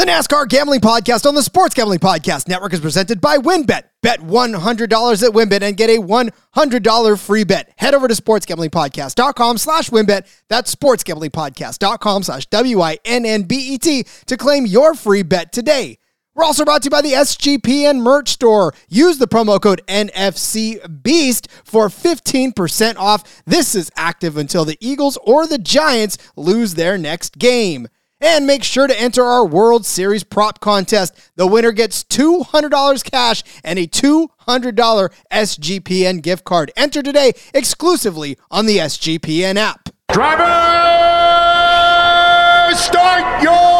The NASCAR Gambling Podcast on the Sports Gambling Podcast Network is presented by WynnBET. Bet $100 at WynnBET and get a $100 free bet. Head over to sportsgamblingpodcast.com slash WynnBET. That's sportsgamblingpodcast.com slash W-I-N-N-B-E-T to claim your free bet today. We're also brought to you by the SGPN merch store. Use the promo code NFCBEAST for 15% off. This is active until the Eagles or the Giants lose their next game. And make sure to enter our World Series prop contest. The winner gets $200 cash and a $200 SGPN gift card. Enter today exclusively on the SGPN app. Driver, start your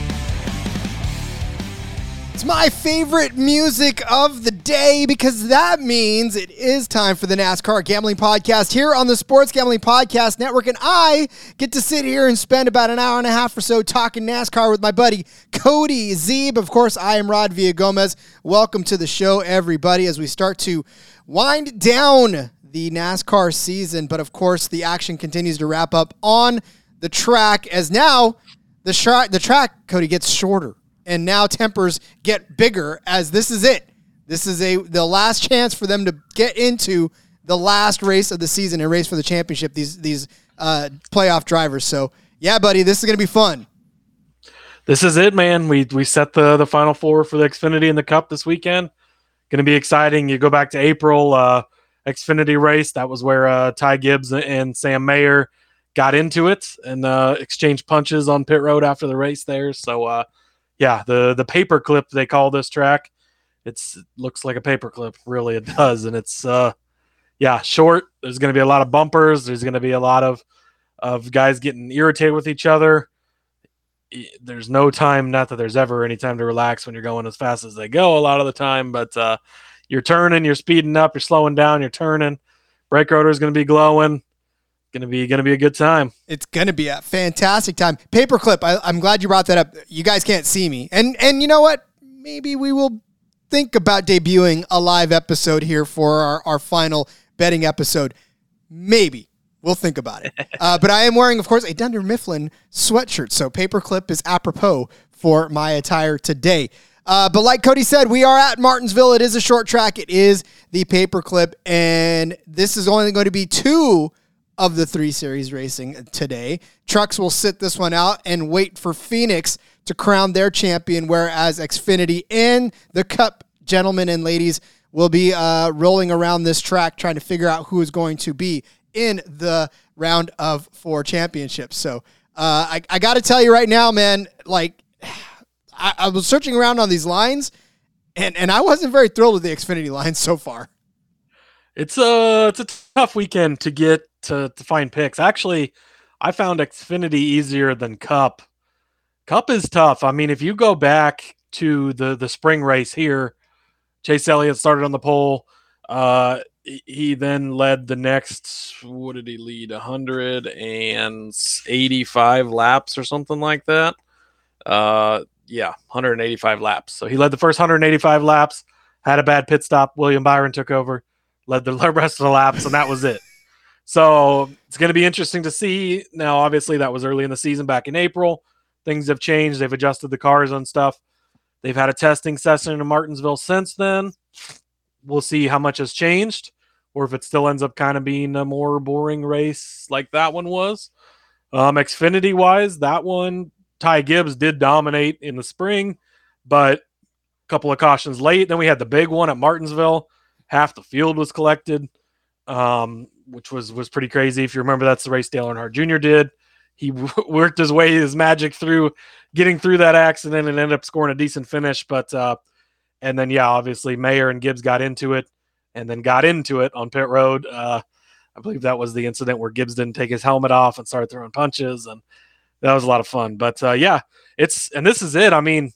It's my favorite music of the day because that means it is time for the NASCAR Gambling Podcast here on the Sports Gambling Podcast Network. And I get to sit here and spend about an hour and a half or so talking NASCAR with my buddy Cody Zeeb. Of course, I am Rod Villagomez. Welcome to the show, everybody, as we start to wind down the NASCAR season. But of course, the action continues to wrap up on the track as now the, tra- the track, Cody, gets shorter and now tempers get bigger as this is it. This is a the last chance for them to get into the last race of the season and race for the championship. These these uh, playoff drivers. So yeah, buddy, this is gonna be fun. This is it, man. We we set the the final four for the Xfinity and the Cup this weekend. Going to be exciting. You go back to April uh, Xfinity race. That was where uh, Ty Gibbs and Sam Mayer got into it and uh, exchanged punches on pit road after the race there. So uh, yeah, the the paper clip they call this track. It's it looks like a paperclip, really it does, and it's uh yeah short. There's going to be a lot of bumpers. There's going to be a lot of of guys getting irritated with each other. There's no time, not that there's ever any time to relax when you're going as fast as they go. A lot of the time, but uh, you're turning, you're speeding up, you're slowing down, you're turning. Brake rotor is going to be glowing gonna be gonna be a good time. It's gonna be a fantastic time. Paperclip. I, I'm glad you brought that up. You guys can't see me, and and you know what? Maybe we will think about debuting a live episode here for our, our final betting episode. Maybe we'll think about it. uh, but I am wearing, of course, a Dunder Mifflin sweatshirt, so paperclip is apropos for my attire today. Uh, but like Cody said, we are at Martinsville. It is a short track. It is the paperclip, and this is only going to be two of the three series racing today. Trucks will sit this one out and wait for Phoenix to crown their champion, whereas Xfinity and the Cup gentlemen and ladies will be uh, rolling around this track trying to figure out who is going to be in the round of four championships. So uh, I, I got to tell you right now, man, like I, I was searching around on these lines and, and I wasn't very thrilled with the Xfinity lines so far. It's a it's a tough weekend to get to to find picks. Actually, I found Xfinity easier than Cup. Cup is tough. I mean, if you go back to the the spring race here, Chase Elliott started on the pole. Uh, he then led the next. What did he lead? 185 laps or something like that. Uh, yeah, 185 laps. So he led the first 185 laps. Had a bad pit stop. William Byron took over, led the rest of the laps, and that was it. So it's going to be interesting to see. Now, obviously, that was early in the season back in April. Things have changed. They've adjusted the cars and stuff. They've had a testing session in Martinsville since then. We'll see how much has changed or if it still ends up kind of being a more boring race like that one was. Um, Xfinity wise, that one, Ty Gibbs did dominate in the spring, but a couple of cautions late. Then we had the big one at Martinsville. Half the field was collected, um, which was was pretty crazy. If you remember, that's the race Dale Earnhardt Jr. did. He worked his way, his magic through getting through that accident and ended up scoring a decent finish. But uh, and then yeah, obviously Mayer and Gibbs got into it, and then got into it on pit road. Uh, I believe that was the incident where Gibbs didn't take his helmet off and started throwing punches, and that was a lot of fun. But uh, yeah, it's and this is it. I mean,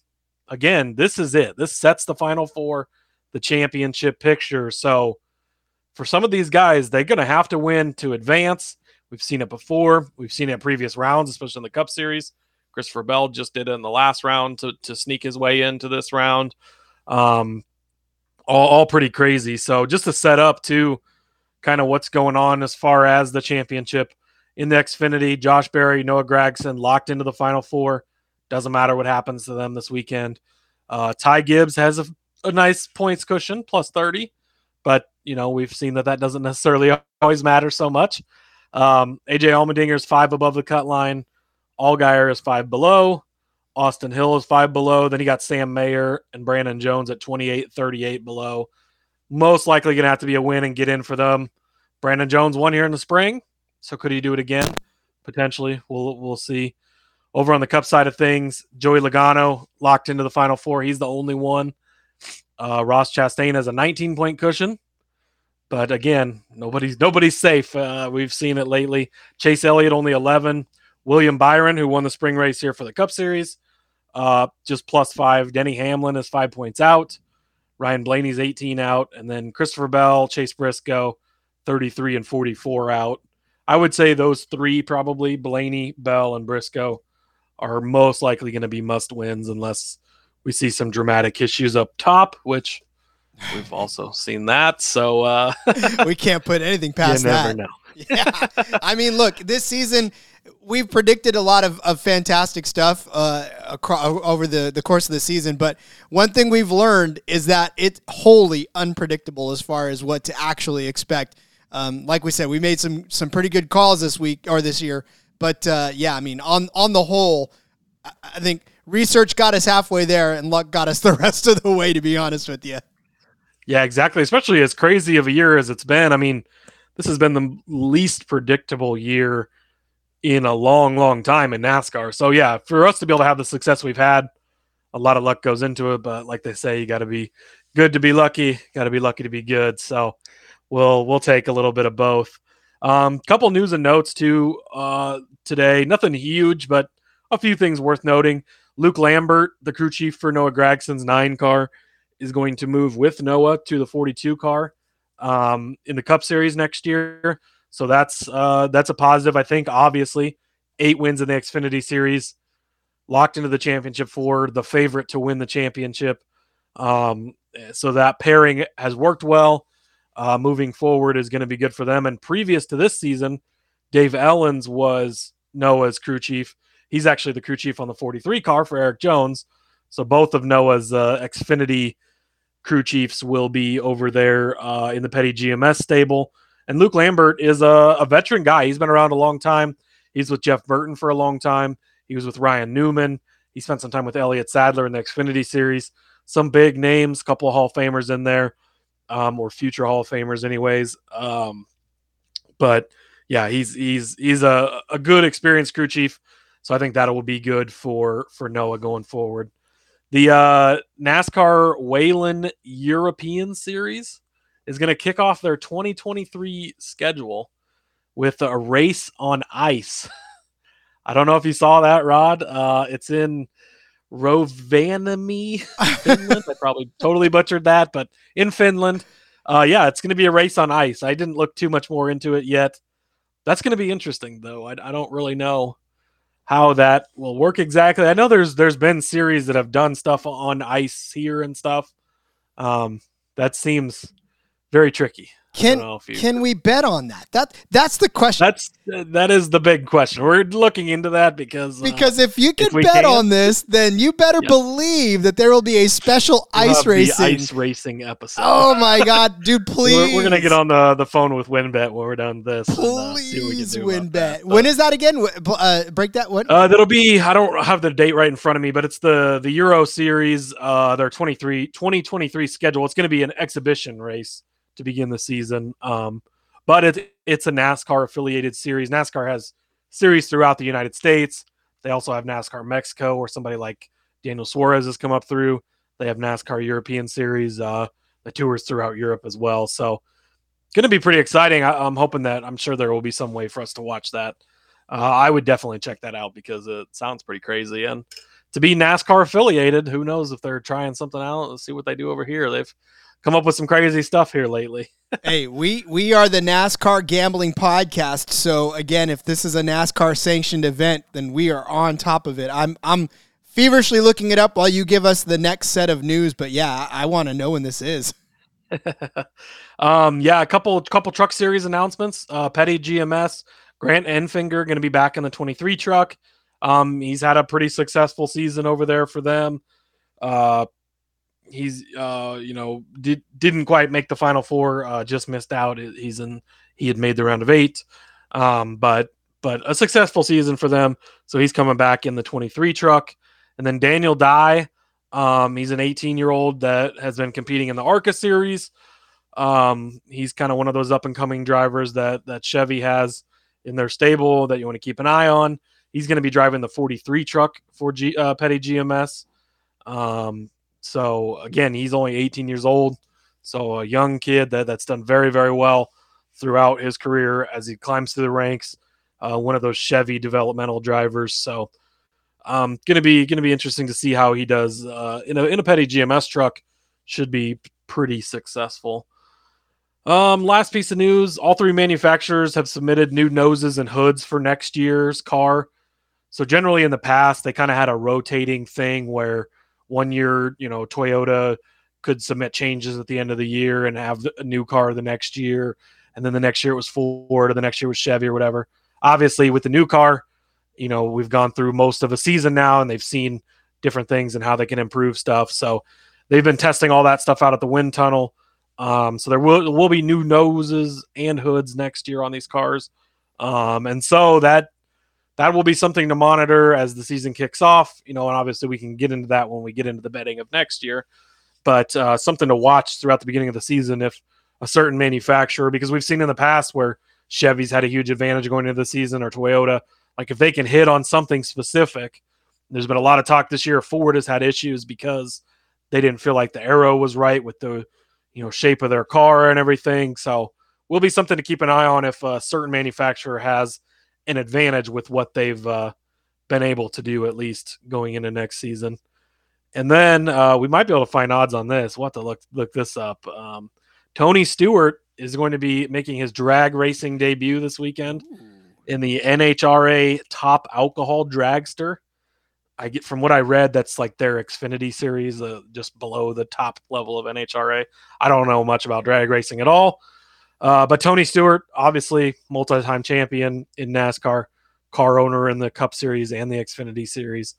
again, this is it. This sets the final four, the championship picture. So for some of these guys, they're going to have to win to advance. We've seen it before. We've seen it in previous rounds, especially in the Cup Series. Christopher Bell just did it in the last round to, to sneak his way into this round. Um, all, all pretty crazy. So just to set up to kind of what's going on as far as the championship in the Xfinity, Josh Berry, Noah Gragson locked into the final four. Doesn't matter what happens to them this weekend. Uh, Ty Gibbs has a, a nice points cushion, plus 30, but you know we've seen that that doesn't necessarily always matter so much. Um, AJ Allmendinger is five above the cut line. Allgaier is five below. Austin Hill is five below. Then you got Sam Mayer and Brandon Jones at 28, 38 below. Most likely going to have to be a win and get in for them. Brandon Jones won here in the spring, so could he do it again? Potentially, we'll we'll see. Over on the Cup side of things, Joey Logano locked into the Final Four. He's the only one. Uh, Ross Chastain has a 19 point cushion, but again, nobody's nobody's safe. Uh, we've seen it lately. Chase Elliott only 11. William Byron, who won the spring race here for the Cup Series, uh, just plus five. Denny Hamlin is five points out. Ryan Blaney's 18 out. And then Christopher Bell, Chase Briscoe, 33 and 44 out. I would say those three probably Blaney, Bell, and Briscoe are most likely going to be must wins unless we see some dramatic issues up top, which we've also seen that. So uh, we can't put anything past you never that. know. yeah. I mean, look, this season we've predicted a lot of, of fantastic stuff uh, across, over the, the course of the season, but one thing we've learned is that it's wholly unpredictable as far as what to actually expect. Um, like we said, we made some some pretty good calls this week or this year, but uh, yeah, I mean, on on the whole, I, I think research got us halfway there, and luck got us the rest of the way. To be honest with you. Yeah, exactly. Especially as crazy of a year as it's been. I mean, this has been the least predictable year in a long, long time in NASCAR. So yeah, for us to be able to have the success we've had, a lot of luck goes into it. But like they say, you got to be good to be lucky. Got to be lucky to be good. So we'll we'll take a little bit of both. Um, couple news and notes too uh, today. Nothing huge, but a few things worth noting. Luke Lambert, the crew chief for Noah Gragson's nine car, is going to move with Noah to the 42 car um, in the Cup Series next year. So that's uh, that's a positive, I think. Obviously, eight wins in the Xfinity Series, locked into the championship for the favorite to win the championship. Um, so that pairing has worked well. Uh, moving forward is going to be good for them. And previous to this season, Dave Elenz was Noah's crew chief. He's actually the crew chief on the 43 car for Erik Jones. So both of Noah's uh, Xfinity crew chiefs will be over there uh, in the Petty GMS stable. And Luke Lambert is a, a, veteran guy. He's been around a long time. He's with Jeff Burton for a long time. He was with Ryan Newman. He spent some time with Elliott Sadler in the Xfinity series. Some big names, a couple of Hall of Famers in there, um, or future Hall of Famers, anyways. Um, but yeah, he's he's he's a, a good experienced crew chief. So I think that will be good for for Noah going forward. The uh, NASCAR Whelen European Series is going to kick off their 2023 schedule with a race on ice. I don't know if you saw that, Rod. Uh, it's in Rovaniemi, Finland. I probably totally butchered that, but in Finland. Uh, yeah, it's going to be a race on ice. I didn't look too much more into it yet. That's going to be interesting, though. I, I don't really know how that will work exactly. I know there's there's been series that have done stuff on ice here and stuff. Um, that seems very tricky. Can you- can we bet on that? That that's the question. That's that is the big question. We're looking into that because uh, because if you can we bet can- on this, then you better believe that there will be a special ice racing. ice racing episode. Oh my god, dude! Please, We're, we're gonna get on the the phone with WynnBET when we're done with this. and, uh, see what we can Please do win bet. When is that again? Uh, break that. What? Uh, that'll be. I don't have the date right in front of me, but it's the the Euro Series. Uh, their 23, 2023 schedule. It's going to be an exhibition race to begin the season. Um, but it it's a NASCAR affiliated series. NASCAR has series throughout the United States. They also have NASCAR Mexico, where somebody like Daniel Suarez has come up through. They have NASCAR European Series. Uh, the tours throughout Europe as well. So, going to be pretty exciting. I, I'm hoping that I'm sure there will be some way for us to watch that. Uh, I would definitely check that out because it sounds pretty crazy. And to be NASCAR affiliated, who knows if they're trying something out? Let's see what they do over here. They've come up with some crazy stuff here lately. hey, we we are the NASCAR gambling podcast. So again, if this is a NASCAR sanctioned event, then we are on top of it. I'm I'm feverishly looking it up while you give us the next set of news. But yeah, I, I want to know when this is. um, yeah, a couple couple truck series announcements. Uh, Petty GMS, Grant Enfinger going to be back in the 23 truck. Um, he's had a pretty successful season over there for them. Uh, he's uh, you know did didn't quite make the final four. Uh, just missed out. He's in. He had made the round of eight. Um, but but a successful season for them. So he's coming back in the 23 truck. And then Daniel Dye, um, he's an 18 year old that has been competing in the ARCA series. Um, he's kind of one of those up and coming drivers that that Chevy has in their stable that you want to keep an eye on. He's going to be driving the 43 truck for G, uh, Petty GMS. Um, so again, he's only 18 years old, so a young kid that that's done very very well throughout his career as he climbs through the ranks. Uh, one of those Chevy developmental drivers. So um, gonna be gonna be interesting to see how he does uh, in a in a Petty GMS truck. Should be pretty successful. Um, last piece of news: all three manufacturers have submitted new noses and hoods for next year's car. So generally, in the past, they kind of had a rotating thing where one year, you know, Toyota could submit changes at the end of the year and have a new car the next year, and then the next year it was Ford, or the next year was Chevy, or whatever. Obviously, with the new car, you know, we've gone through most of a season now, and they've seen different things and how they can improve stuff. So they've been testing all that stuff out at the wind tunnel. Um, so there will will be new noses and hoods next year on these cars, um, and so that that will be something to monitor as the season kicks off. You know, and obviously we can get into that when we get into the betting of next year, but uh, something to watch throughout the beginning of the season if a certain manufacturer, because we've seen in the past where Chevy's had a huge advantage going into the season or Toyota, like if they can hit on something specific. There's been a lot of talk this year. Ford has had issues because they didn't feel like the aero was right with the you know shape of their car and everything. So will be something to keep an eye on if a certain manufacturer has an advantage with what they've uh, been able to do at least going into next season. And then uh, we might be able to find odds on this. We'll have to look look this up. Um, Tony Stewart is going to be making his drag racing debut this weekend in the NHRA Top Alcohol Dragster. I get from what I read, that's like their Xfinity series, uh, just below the top level of NHRA. I don't know much about drag racing at all, uh, but Tony Stewart, obviously multi-time champion in NASCAR, car owner in the Cup Series and the Xfinity Series.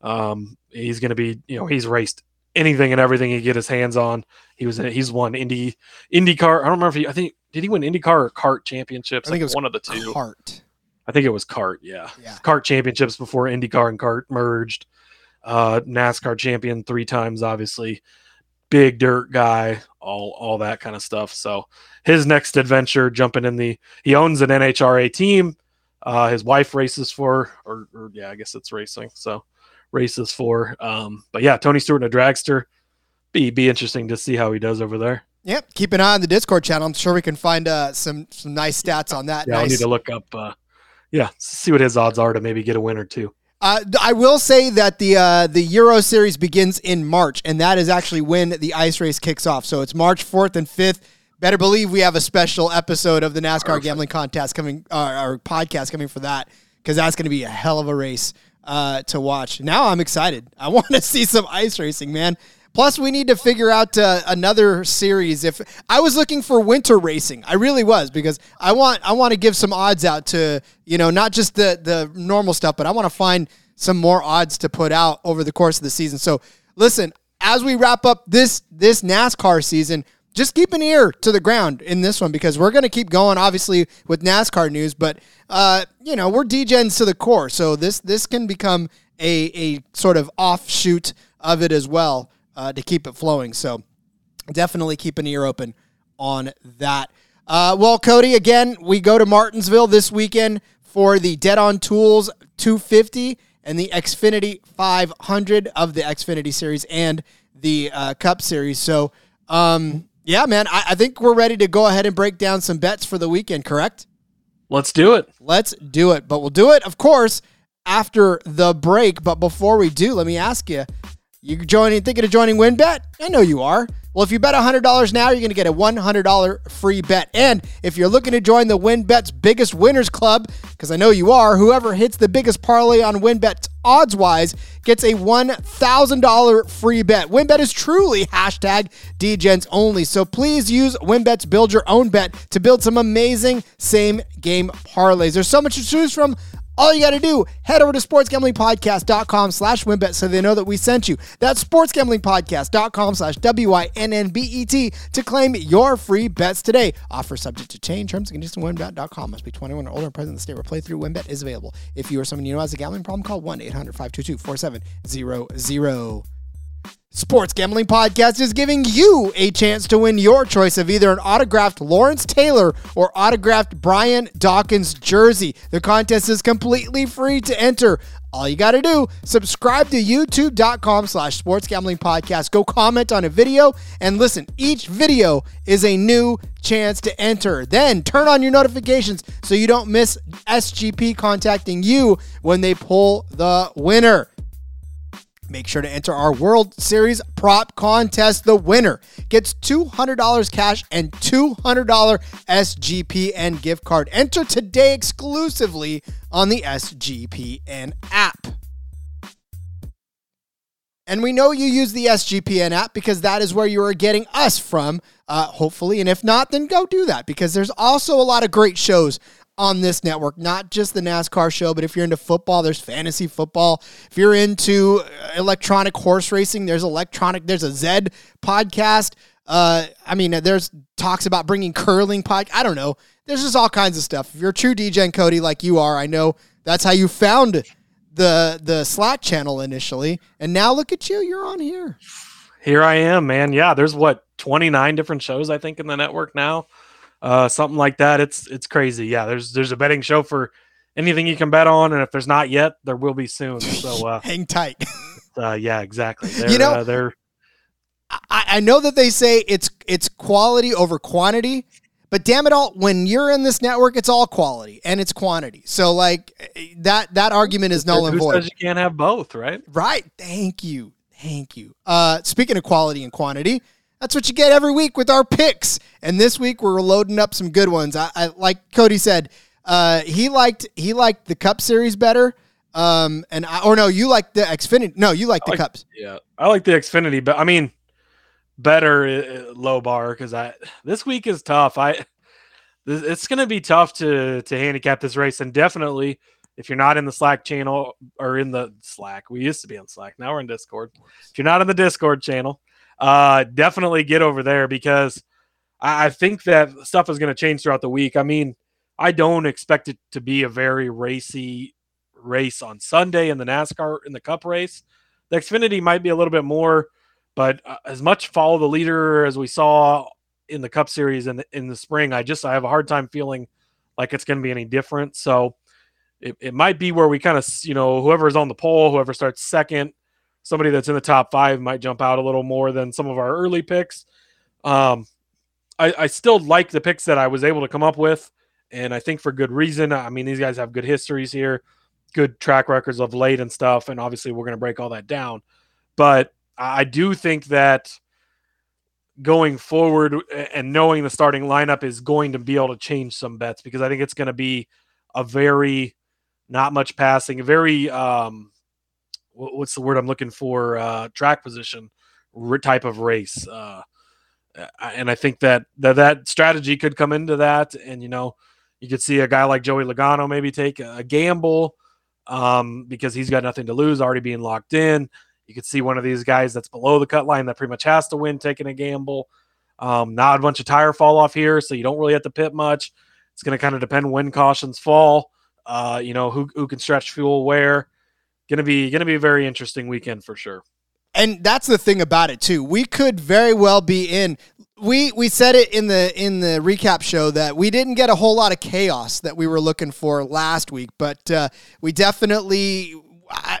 Um, he's going to be, you know, he's raced anything and everything he get his hands on. He was, he's won Indy, IndyCar. I don't remember if he, I think, did he win IndyCar or CART championships? I think Like it was one of the two. Heart. I think it was CART, yeah. Yeah. CART championships before IndyCar and CART merged. Uh, NASCAR champion three times, obviously. Big dirt guy, all all that kind of stuff. So his next adventure, jumping in the, he owns an NHRA team. Uh, his wife races for, or, or yeah, I guess it's racing. So races for. Um, but yeah, Tony Stewart in a dragster. Be be interesting to see how he does over there. Yep. Keep an eye on the Discord channel. I'm sure we can find uh, some some nice stats on that. Yeah, I need to look up. Uh, yeah, see what his odds are to maybe get a win or two. Uh, I will say that the uh, the Euro Series begins in March, and that is actually when the ice race kicks off. So it's March fourth and fifth. Better believe we have a special episode of the NASCAR gambling contest coming, uh, our podcast coming for that, because that's going to be a hell of a race uh, to watch. Now I'm excited. I want to see some ice racing, man. Plus, we need to figure out uh, another series. If I was looking for winter racing, I really was because I want I want to give some odds out to you know not just the the normal stuff, but I want to find some more odds to put out over the course of the season. So, listen, as we wrap up this this NASCAR season, just keep an ear to the ground in this one because we're going to keep going, obviously, with NASCAR news. But uh, you know, we're DGens to the core, so this this can become a a sort of offshoot of it as well uh, to keep it flowing. So definitely keep an ear open on that. Uh, well, Cody, again, we go to Martinsville this weekend for the Dead on Tools 250 and the Xfinity 500 of the Xfinity series and the uh, Cup series. So, um, yeah, man, I, I think we're ready to go ahead and break down some bets for the weekend, correct? Let's do it. Let's do it. But we'll do it, of course, after the break. But before we do, let me ask you you joining thinking of joining WynnBET? I know you are. Well, if you bet $100 now, you're going to get a $100 free bet. And if you're looking to join the WynnBET's biggest winners club, because I know you are, whoever hits the biggest parlay on WynnBET odds wise gets a $1,000 free bet. WynnBET is truly hashtag DGens only. So please use WynnBET's build your own bet to build some amazing same game parlays. There's so much to choose from. All you got to do, head over to sportsgamblingpodcast.com slash winbet so they know that we sent you. That's sportsgamblingpodcast.com slash W-Y-N-N-B-E-T to claim your free bets today. Offer subject to change. Terms and conditions wynnbet.com. Must be 21 or older and present in the state where playthrough WynnBET is available. If you or someone you know has a gambling problem, call 1-800-522-4700. Sports Gambling Podcast is giving you a chance to win your choice of either an autographed Lawrence Taylor or autographed Brian Dawkins jersey. The contest is completely free to enter. All you got to do, subscribe to youtube.com slash sports gambling podcast. Go comment on a video and listen. Each video is a new chance to enter. Then turn on your notifications so you don't miss SGP contacting you when they pull the winner. Make sure to enter our World Series prop contest. The winner gets $200 cash and $200 SGPN gift card. Enter today exclusively on the SGPN app. And we know you use the SGPN app because that is where you are getting us from, uh, hopefully. And if not, then go do that because there's also a lot of great shows on this network, not just the NASCAR show, but if you're into football, there's fantasy football. If you're into uh, electronic horse racing, there's electronic, there's a Zed podcast. Uh, I mean, there's talks about bringing curling pod. I don't know. There's just all kinds of stuff. If you're a true DJ and Cody like you are, I know that's how you found the the Slack channel initially, and now look at you, you're on here. Here I am, man. Yeah, there's what 29 different shows I think in the network now uh, something like that. It's it's crazy. Yeah, there's there's a betting show for anything you can bet on, and if there's not yet, there will be soon. So uh, hang tight. uh, yeah, exactly. They're, you know, uh, they're. I, I know that they say it's it's quality over quantity, but damn it all, when you're in this network, it's all quality and it's quantity. So like that that argument is null and void. You can't have both, right? Right. Thank you. Thank you. Uh, speaking of quality and quantity, that's what you get every week with our picks. And this week we're loading up some good ones. I, I like Cody said, uh, he liked he liked the Cup Series better. Um, and I, or no, you like the Xfinity. No, you like the like, Cups. Yeah, I like the Xfinity, but I mean, better uh, low bar because I this week is tough. I it's going to be tough to to handicap this race, and definitely if you're not in the Slack channel or in the Slack, we used to be on Slack. Now we're in Discord. If you're not in the Discord channel, uh, definitely get over there because I, I think that stuff is going to change throughout the week. I mean, I don't expect it to be a very racy race on Sunday in the NASCAR in the Cup race. The Xfinity might be a little bit more, but uh, as much follow the leader as we saw in the Cup Series in the, in the spring, I just I have a hard time feeling like it's going to be any different. So it, it might be where we kind of you know whoever's on the pole, whoever starts second, somebody that's in the top five might jump out a little more than some of our early picks. Um, I, I still like the picks that I was able to come up with, and I think for good reason. I mean, these guys have good histories here, good track records of late and stuff, and obviously we're going to break all that down. But I do think that going forward and knowing the starting lineup is going to be able to change some bets because I think it's going to be a very not much passing, a very um, what's the word I'm looking for? Uh, track position type of race. Uh, and I think that, that that strategy could come into that. And, you know, you could see a guy like Joey Logano maybe take a gamble um, because he's got nothing to lose, already being locked in. You could see one of these guys that's below the cut line that pretty much has to win taking a gamble. Um, not a bunch of tire fall off here, so you don't really have to pit much. It's going to kind of depend when cautions fall. Uh, you know who who can stretch fuel where. To be to be a very interesting weekend for sure. And that's the thing about it too. We could very well be in. We we said it in the in the recap show that we didn't get a whole lot of chaos that we were looking for last week, but uh, we definitely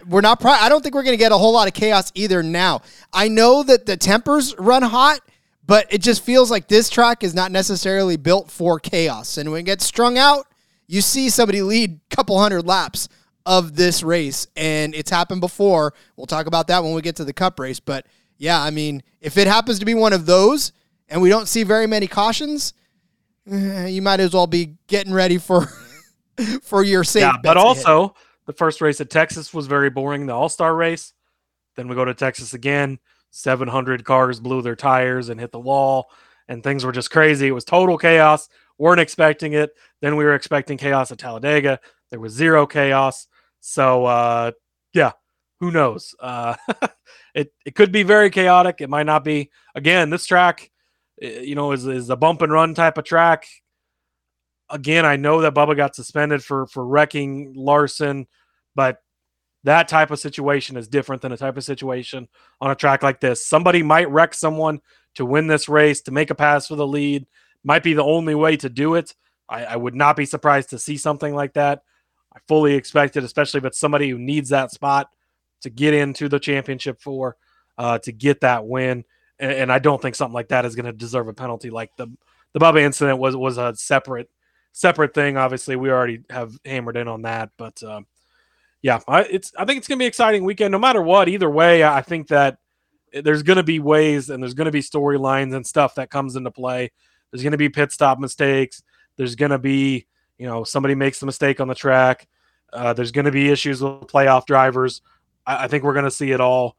we're not. I don't think we're going to get a whole lot of chaos either. Now I know that the tempers run hot, but it just feels like this track is not necessarily built for chaos. And when it gets strung out, you see somebody lead a couple hundred laps of this race, and it's happened before. We'll talk about that when we get to the cup race. But yeah, I mean, if it happens to be one of those, and we don't see very many cautions, eh, you might as well be getting ready for for your safe. Yeah, but also the first race at Texas was very boring. The All Star race. Then we go to Texas again. 700 cars blew their tires and hit the wall, and things were just crazy. It was total chaos. weren't expecting it. Then we were expecting chaos at Talladega. There was zero chaos. So uh, yeah, who knows? Uh, it it could be very chaotic. It might not be. Again, this track, you know, is is a bump and run type of track. Again, I know that Bubba got suspended for for wrecking Larson, but that type of situation is different than a type of situation on a track like this. Somebody might wreck someone to win this race, to make a pass for the lead. Might be the only way to do it. I, I would not be surprised to see something like that. I fully expect it, especially if it's somebody who needs that spot to get into the championship for, uh, to get that win. And, and I don't think something like that is going to deserve a penalty. Like the the Bubba incident was was a separate separate thing. Obviously, we already have hammered in on that, but uh, yeah, I, it's I think it's going to be exciting weekend. No matter what, either way, I think that there's going to be ways and there's going to be storylines and stuff that comes into play. There's going to be pit stop mistakes. There's going to be you know somebody makes a mistake on the track. Uh, there's going to be issues with playoff drivers. I, I think we're going to see it all.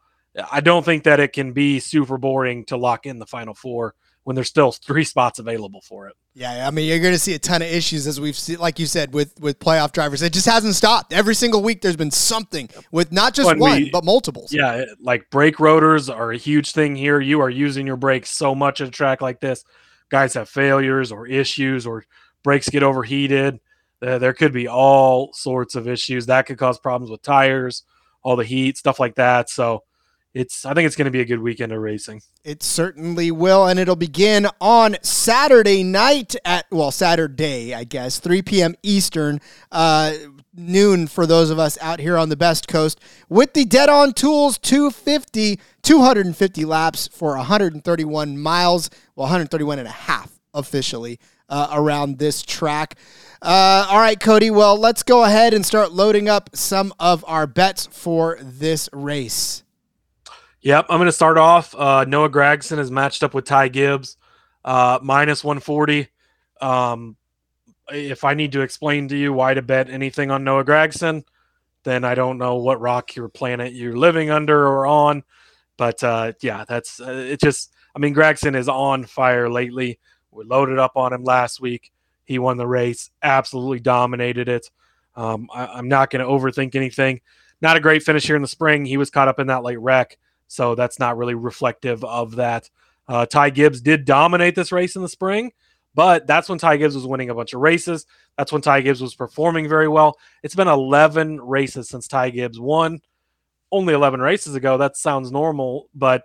I don't think that it can be super boring to lock in the final four when there's still three spots available for it. Yeah, I mean, you're going to see a ton of issues as we've seen, like you said, with with playoff drivers. It just hasn't stopped. Every single week, there's been something with not just one, we, but multiples. Yeah, like brake rotors are a huge thing here. You are using your brakes so much at a track like this. Guys have failures or issues or brakes get overheated. Uh, there could be all sorts of issues that could cause problems with tires, all the heat, stuff like that. So it's I think it's going to be a good weekend of racing. It certainly will, and it'll begin on Saturday night at well Saturday, I guess, 3 p.m. Eastern, uh, noon for those of us out here on the Best Coast with the Dead On Tools 250, 250 laps for 131 miles, well 131 and a half officially uh, around this track. Uh, all right, Cody. Well, let's go ahead and start loading up some of our bets for this race. Yep, I'm going to start off. Uh, Noah Gragson is matched up with Ty Gibbs, uh, minus 140. Um, if I need to explain to you why to bet anything on Noah Gragson, then I don't know what rock your planet you're living under or on. But uh, yeah, that's uh, it. Just I mean, Gragson is on fire lately. We loaded up on him last week. He won the race, absolutely dominated it. Um, I, am not going to overthink anything. Not a great finish here in the spring. He was caught up in that late wreck, so that's not really reflective of that. Uh, Ty Gibbs did dominate this race in the spring, but that's when Ty Gibbs was winning a bunch of races. That's when Ty Gibbs was performing very well. It's been 11 races since Ty Gibbs won. Only 11 races ago. That sounds normal, but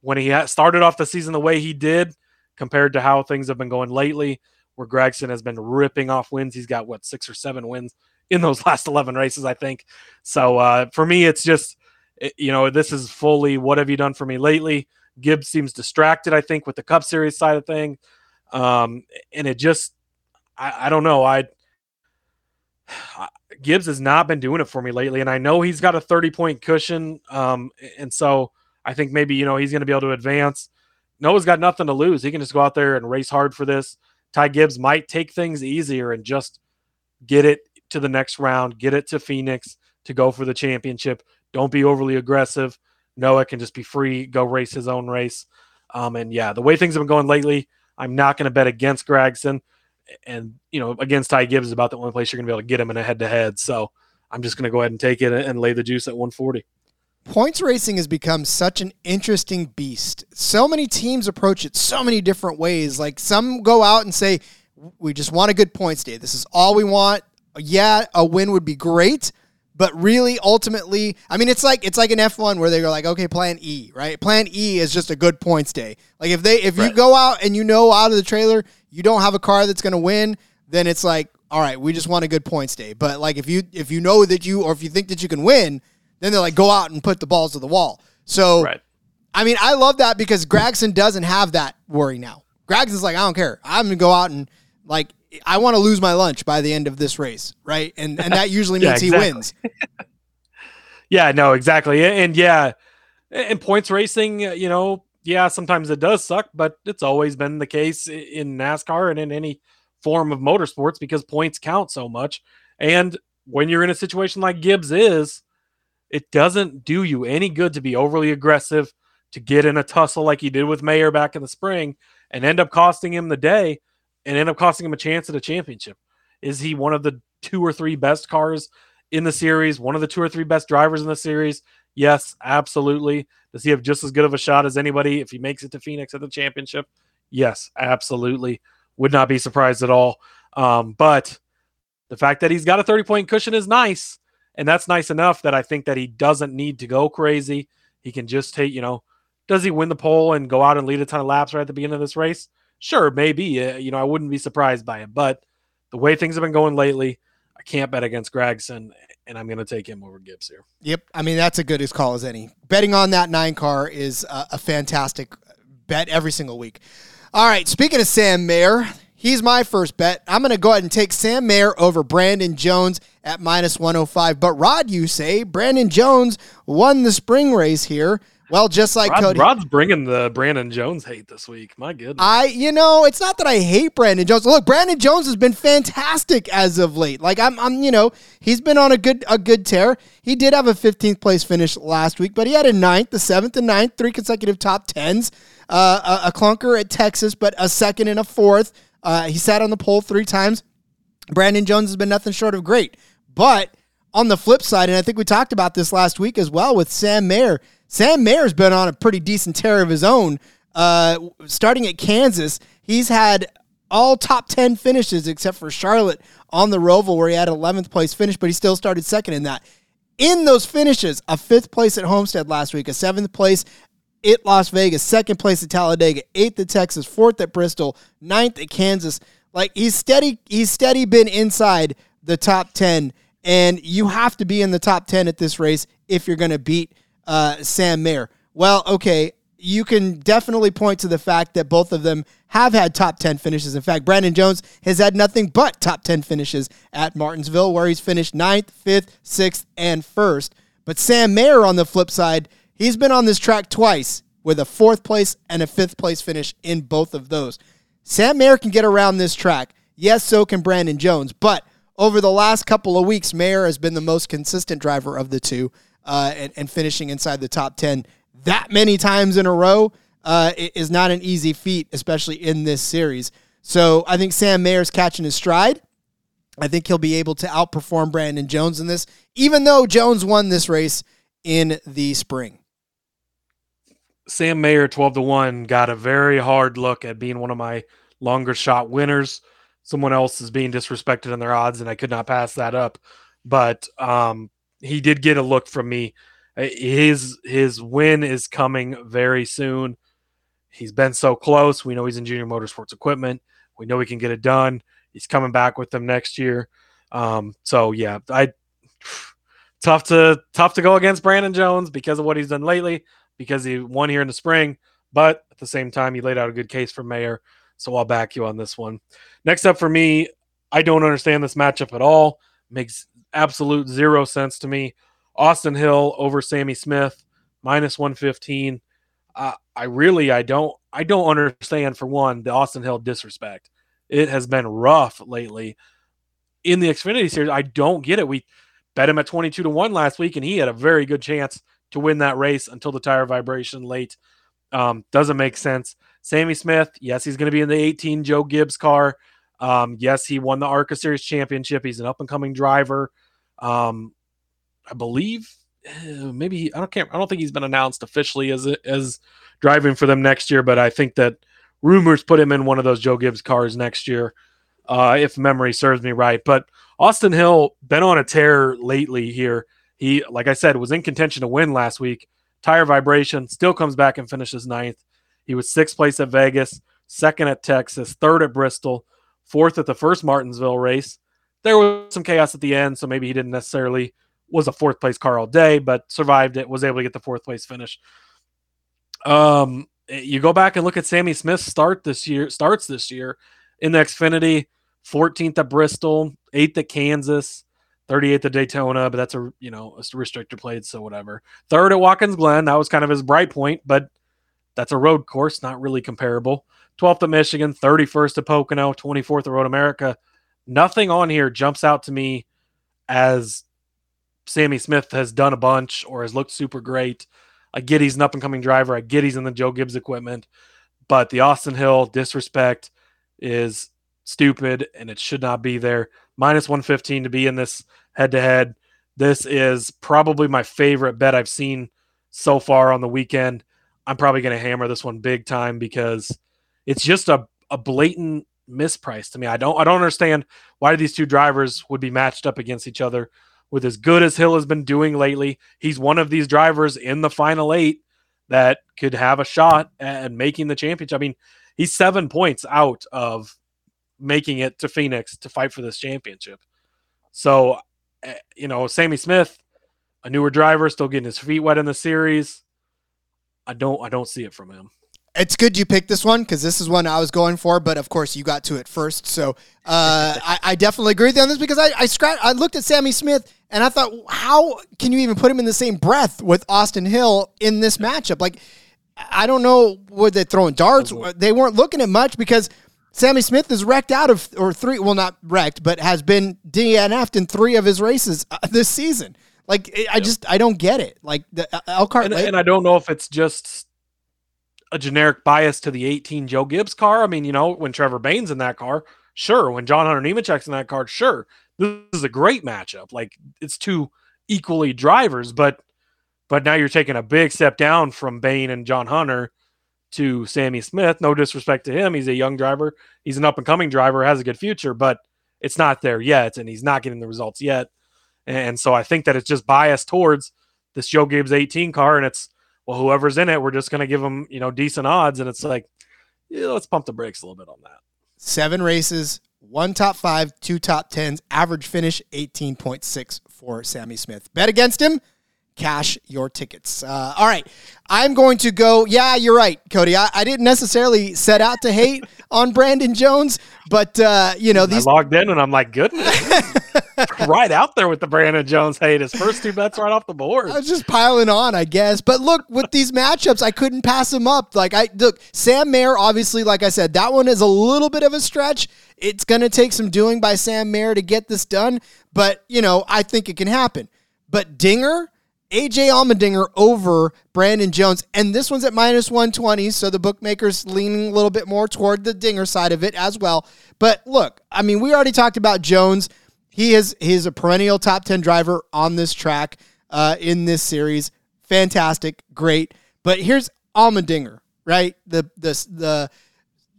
when he started off the season the way he did, compared to how things have been going lately, where Gragson has been ripping off wins. He's got what six or seven wins in those last 11 races, I think. So uh, for me, it's just, you know, this is fully what have you done for me lately? Gibbs seems distracted, I think, with the Cup Series side of thing. Um, and it just, I, I don't know. I, Gibbs has not been doing it for me lately. And I know he's got a 30 point cushion. Um, and so I think maybe, you know, he's going to be able to advance. Noah's got nothing to lose. He can just go out there and race hard for this. Ty Gibbs might take things easier and just get it to the next round, get it to Phoenix to go for the championship. Don't be overly aggressive. Noah can just be free, go race his own race. Um, and yeah, the way things have been going lately, I'm not going to bet against Gragson. And, you know, against Ty Gibbs is about the only place you're going to be able to get him in a head to head. So I'm just going to go ahead and take it and lay the juice at 140. Points racing has become such an interesting beast. So many teams approach it so many different ways. Like some go out and say, we just want a good points day. This is all we want. Yeah, a win would be great, but really ultimately, I mean it's like it's like an F1 where they're like, okay, plan E, right? Plan E is just a good points day. Like if they if right. you go out and you know out of the trailer you don't have a car that's going to win, then it's like, all right, we just want a good points day. But like if you if you know that you or if you think that you can win, then they're like, go out and put the balls to the wall. So, right. I mean, I love that because Gragson doesn't have that worry now. Gragson's like, I don't care. I'm gonna go out and like I want to lose my lunch by the end of this race, right? And and that usually means yeah, exactly. he wins. yeah, no, exactly. And yeah, and points racing, uh, you know, yeah, sometimes it does suck, but it's always been the case in NASCAR and in any form of motorsports because points count so much. And when you're in a situation like Gibbs is, it doesn't do you any good to be overly aggressive, to get in a tussle like he did with Mayer back in the spring and end up costing him the day and end up costing him a chance at a championship. Is he one of the two or three best cars in the series? One of the two or three best drivers in the series? Yes, absolutely. Does he have just as good of a shot as anybody if he makes it to Phoenix at the championship? Yes, absolutely. Would not be surprised at all. Um, but the fact that he's got a 30 point cushion is nice. And that's nice enough that I think that he doesn't need to go crazy. He can just take, you know, does he win the pole and go out and lead a ton of laps right at the beginning of this race? Sure, maybe. Uh, you know, I wouldn't be surprised by it. But the way things have been going lately, I can't bet against Gragson, and I'm going to take him over Gibbs here. Yep. I mean, that's a good as call as any. Betting on that nine car is a, a fantastic bet every single week. All right. Speaking of Sam Mayer, He's my first bet. I'm going to go ahead and take Sam Mayer over Brandon Jones at minus 105. But Rod, you say Brandon Jones won the spring race here. Well, just like Rod, Cody. Rod's bringing the Brandon Jones hate this week. My goodness. I, you know, it's not that I hate Brandon Jones. Look, Brandon Jones has been fantastic as of late. Like I'm, I'm, you know, he's been on a good, a good tear. He did have a 15th place finish last week, but he had a ninth, the seventh and ninth, three consecutive top tens, uh, a, a clunker at Texas, but a second and a fourth. Uh, he sat on the pole three times. Brandon Jones has been nothing short of great. But on the flip side, and I think we talked about this last week as well with Sam Mayer. Sam Mayer's been on a pretty decent tear of his own. Uh, starting at Kansas, he's had all top 10 finishes except for Charlotte on the Roval, where he had 11th place finish, but he still started second in that. In those finishes, a fifth place at Homestead last week, a seventh place at Las Vegas, second place at Talladega, eighth at Texas, fourth at Bristol, ninth at Kansas. Like he's steady, he's steady been inside the top 10. And you have to be in the top 10 at this race if you're going to beat uh, Sam Mayer. Well, okay, you can definitely point to the fact that both of them have had top 10 finishes. In fact, Brandon Jones has had nothing but top 10 finishes at Martinsville, where he's finished ninth, fifth, sixth, and first. But Sam Mayer, on the flip side, He's been on this track twice with a fourth place and a fifth place finish in both of those. Sam Mayer can get around this track. Yes, so can Brandon Jones. But over the last couple of weeks, Mayer has been the most consistent driver of the two uh, and, and, finishing inside the top 10 that many times in a row uh, is not an easy feat, especially in this series. So I think Sam Mayer's catching his stride. I think he'll be able to outperform Brandon Jones in this, even though Jones won this race in the spring. Sam Mayer, 12 to 1, got a very hard look at being one of my longer shot winners. Someone else is being disrespected in their odds, and I could not pass that up. But um, he did get a look from me. Uh, his his win is coming very soon. He's been so close. We know he's in junior motorsports equipment. We know he can get it done. He's coming back with them next year. Um, so yeah, I tough to tough to go against Brandon Jones because of what he's done lately because he won here in the spring. But at the same time, he laid out a good case for Mayer. So I'll back you on this one. Next up for me, I don't understand this matchup at all. Makes absolute zero sense to me. Austin Hill over Sammy Smith, minus 115. Uh, I really, I don't, I don't understand for one the Austin Hill disrespect. It has been rough lately in the Xfinity series. I don't get it. We bet him at 22 to 1 last week, and he had a very good chance to win that race until the tire vibration late. Um, doesn't make sense. Sammy Smith, yes, he's going to be in the 18 Joe Gibbs car. Um, yes, he won the ARCA Series championship. He's an up and coming driver. Um, I believe uh, maybe he, I don't can't I don't think he's been announced officially as as driving for them next year, but I think that rumors put him in one of those Joe Gibbs cars next year, uh, if memory serves me right. But Austin Hill been on a tear lately here. He, like I said, was in contention to win last week. Tire vibration still comes back and finishes ninth. He was sixth place at Vegas, second at Texas, third at Bristol, fourth at the first Martinsville race. There was some chaos at the end, so maybe he didn't necessarily was a fourth place car all day, but survived it, was able to get the fourth place finish. Um, you go back and look at Sammy Smith's start this year, starts this year in the Xfinity, 14th at Bristol, 8th at Kansas, 38th at Daytona, but that's a you know a restrictor plate, so whatever. Third at Watkins Glen, that was kind of his bright point, but that's a road course, not really comparable. 12th at Michigan, 31st at Pocono, 24th at Road America. Nothing on here jumps out to me as Sammy Smith has done a bunch or has looked super great. I get he's an up and coming driver. I get he's in the Joe Gibbs equipment, but the Austin Hill disrespect is stupid and it should not be there. Minus 115 to be in this head to head. This is probably my favorite bet I've seen so far on the weekend. I'm probably going to hammer this one big time because it's just a, a blatant misprice to me. I don't I don't understand why these two drivers would be matched up against each other with as good as Hill has been doing lately. He's one of these drivers in the final eight that could have a shot at making the championship. I mean, he's seven points out of making it to Phoenix to fight for this championship. So, eh, you know, Sammy Smith, a newer driver, still getting his feet wet in the series. I don't, I don't see it from him. It's good you picked this one because this is one I was going for, but of course you got to it first. So uh, I, I, definitely agree with you on this because I I, scratch, I looked at Sammy Smith and I thought, how can you even put him in the same breath with Austin Hill in this matchup? Like, I don't know, were they throwing darts? They weren't looking at much because Sammy Smith is wrecked out of or three, well, not wrecked, but has been DNF'd in three of his races uh, this season. Like, I just I don't get it. Like the uh, Elkhart, and, and I don't know if it's just a generic bias to the 18 Joe Gibbs car. I mean, you know, when Trevor Bayne's in that car, sure. When John Hunter Nemechek's in that car, sure. This is a great matchup. Like it's two equally drivers, but but now you're taking a big step down from Bayne and John Hunter to Sammy Smith. No disrespect to him. He's a young driver. He's an up and coming driver, has a good future, but it's not there yet, and he's not getting the results yet. And so I think that it's just biased towards this Joe Gibbs 18 car, and it's well, whoever's in it, we're just going to give them, you know, decent odds. And it's like, yeah, let's pump the brakes a little bit on that. Seven races, one top five, two top tens, average finish 18.6 for Sammy Smith. Bet against him, cash your tickets. Uh, all right. I'm going to go. Yeah, you're right, Cody. I, I didn't necessarily set out to hate on Brandon Jones, but, uh, you know, these. I logged in and I'm like, goodness. right out there with the Brandon Jones hate. His first two bets right off the board. I was just piling on, I guess. But look, with these matchups, I couldn't pass them up. Like I look, Sam Mayer, obviously, like I said, that one is a little bit of a stretch. It's gonna take some doing by Sam Mayer to get this done, but you know, I think it can happen. But Dinger, AJ Allmendinger over Brandon Jones. And this one's at minus 120, so the bookmaker's leaning a little bit more toward the Dinger side of it as well. But look, I mean, we already talked about Jones. He is he's a perennial top 10 driver on this track uh, in this series. Fantastic, great. But here's Allmendinger, right? The the the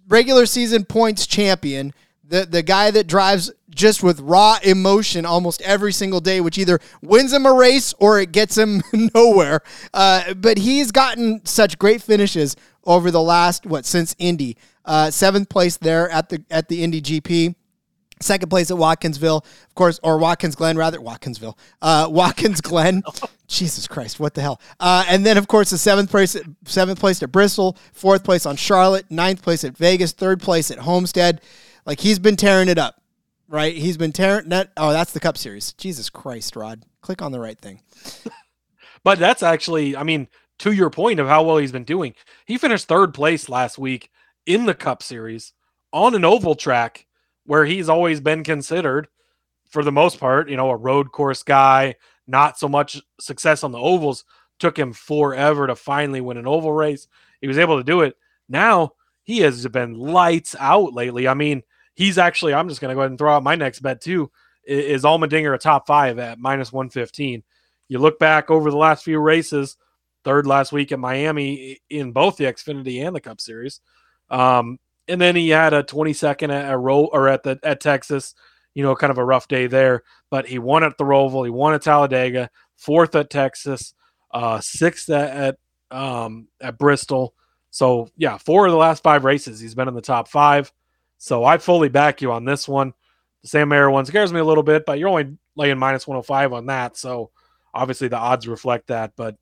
regular season points champion, the the guy that drives just with raw emotion almost every single day, which either wins him a race or it gets him nowhere. Uh, but he's gotten such great finishes over the last what since Indy. Uh, seventh place there at the at the Indy GP. Second place at Watkinsville, of course, or Watkins Glen, rather. Watkinsville. Uh, Watkins Glen. Jesus Christ, what the hell? Uh, and then, of course, the seventh place, seventh place at Bristol, fourth place on Charlotte, ninth place at Vegas, third place at Homestead. Like he's been tearing it up, right? He's been tearing that. Oh, that's the Cup Series. Jesus Christ, Rod. Click on the right thing. but that's actually, I mean, to your point of how well he's been doing, he finished third place last week in the Cup Series on an oval track where he's always been considered, for the most part, you know, a road course guy, not so much success on the ovals, took him forever to finally win an oval race. He was able to do it. Now he has been lights out lately. I mean, he's actually, I'm just going to go ahead and throw out my next bet too. Is Allmendinger a top five at minus 115? You look back over the last few races, third last week at Miami in both the Xfinity and the Cup Series. Um, and then he had a 22nd at a row or at the at Texas, you know, kind of a rough day there. But he won at the Roval, he won at Talladega, fourth at Texas, uh, sixth at, at um, at Bristol. So yeah, four of the last five races he's been in the top five. So I fully back you on this one. The Sam Mayer one scares me a little bit, but you're only laying minus 105 on that. So obviously the odds reflect that. But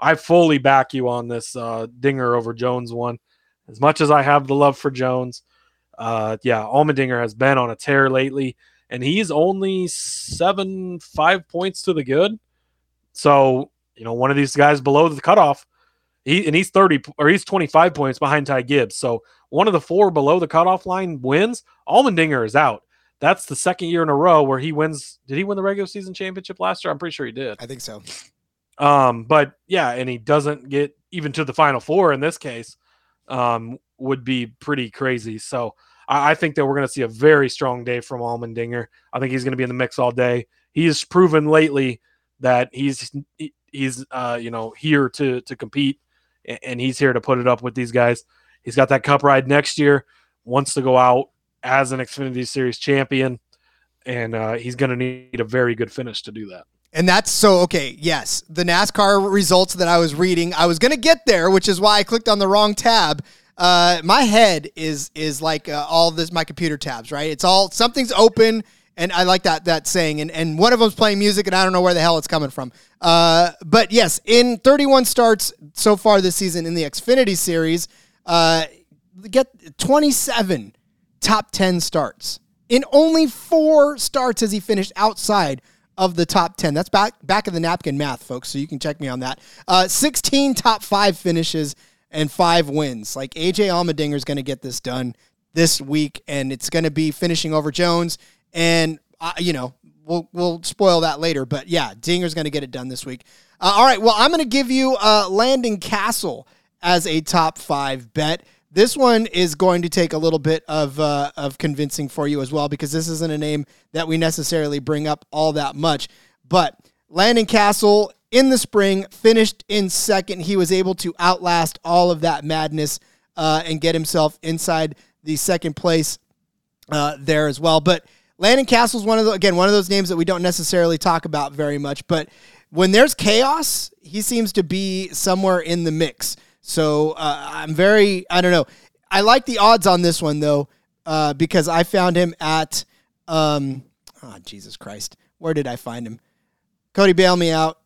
I fully back you on this uh, Dinger over Jones one. As much as I have the love for Jones, uh, yeah, Allmendinger has been on a tear lately, and he's only seven five points to the good. So you know, one of these guys below the cutoff, he and he's thirty or he's twenty five points behind Ty Gibbs. So one of the four below the cutoff line wins. Allmendinger is out. That's the second year in a row where he wins. Did he win the regular season championship last year? I'm pretty sure he did. I think so. Um, but yeah, and he doesn't get even to the final four in this case. Um, would be pretty crazy. So I, I think that we're going to see a very strong day from Allmendinger. I think he's going to be in the mix all day. He has proven lately that he's he's uh, you know here to to compete, and he's here to put it up with these guys. He's got that cup ride next year. Wants to go out as an Xfinity Series champion, and uh, he's going to need a very good finish to do that. And that's so okay. Yes, the NASCAR results that I was reading, I was going to get there, which is why I clicked on the wrong tab. Uh, my head is is like uh, all this my computer tabs, right? It's all something's open, and I like that that saying. And and one of them's playing music, and I don't know where the hell it's coming from. Uh, but yes, in 31 starts so far this season in the Xfinity Series, uh, get 27 top 10 starts. In only four starts has he finished outside of the top 10. That's back back of the napkin math, folks. So you can check me on that. Uh, 16 top five finishes and five wins. Like AJ Allmendinger is going to get this done this week, and it's going to be finishing over Jones. And uh, you know, we'll we'll spoil that later. But yeah, Dinger's going to get it done this week. Uh, all right. Well, I'm going to give you uh, Landon Cassill as a top five bet. This one is going to take a little bit of uh, of convincing for you as well because this isn't a name that we necessarily bring up all that much. But Landon Cassill in the spring finished in second. He was able to outlast all of that madness uh, and get himself inside the second place uh, there as well. But Landon Cassill is one of the, again one of those names that we don't necessarily talk about very much. But when there's chaos, he seems to be somewhere in the mix. So uh, I'm very, I don't know. I like the odds on this one though, uh, because I found him at, um, oh Jesus Christ, where did I find him? Cody, bail me out.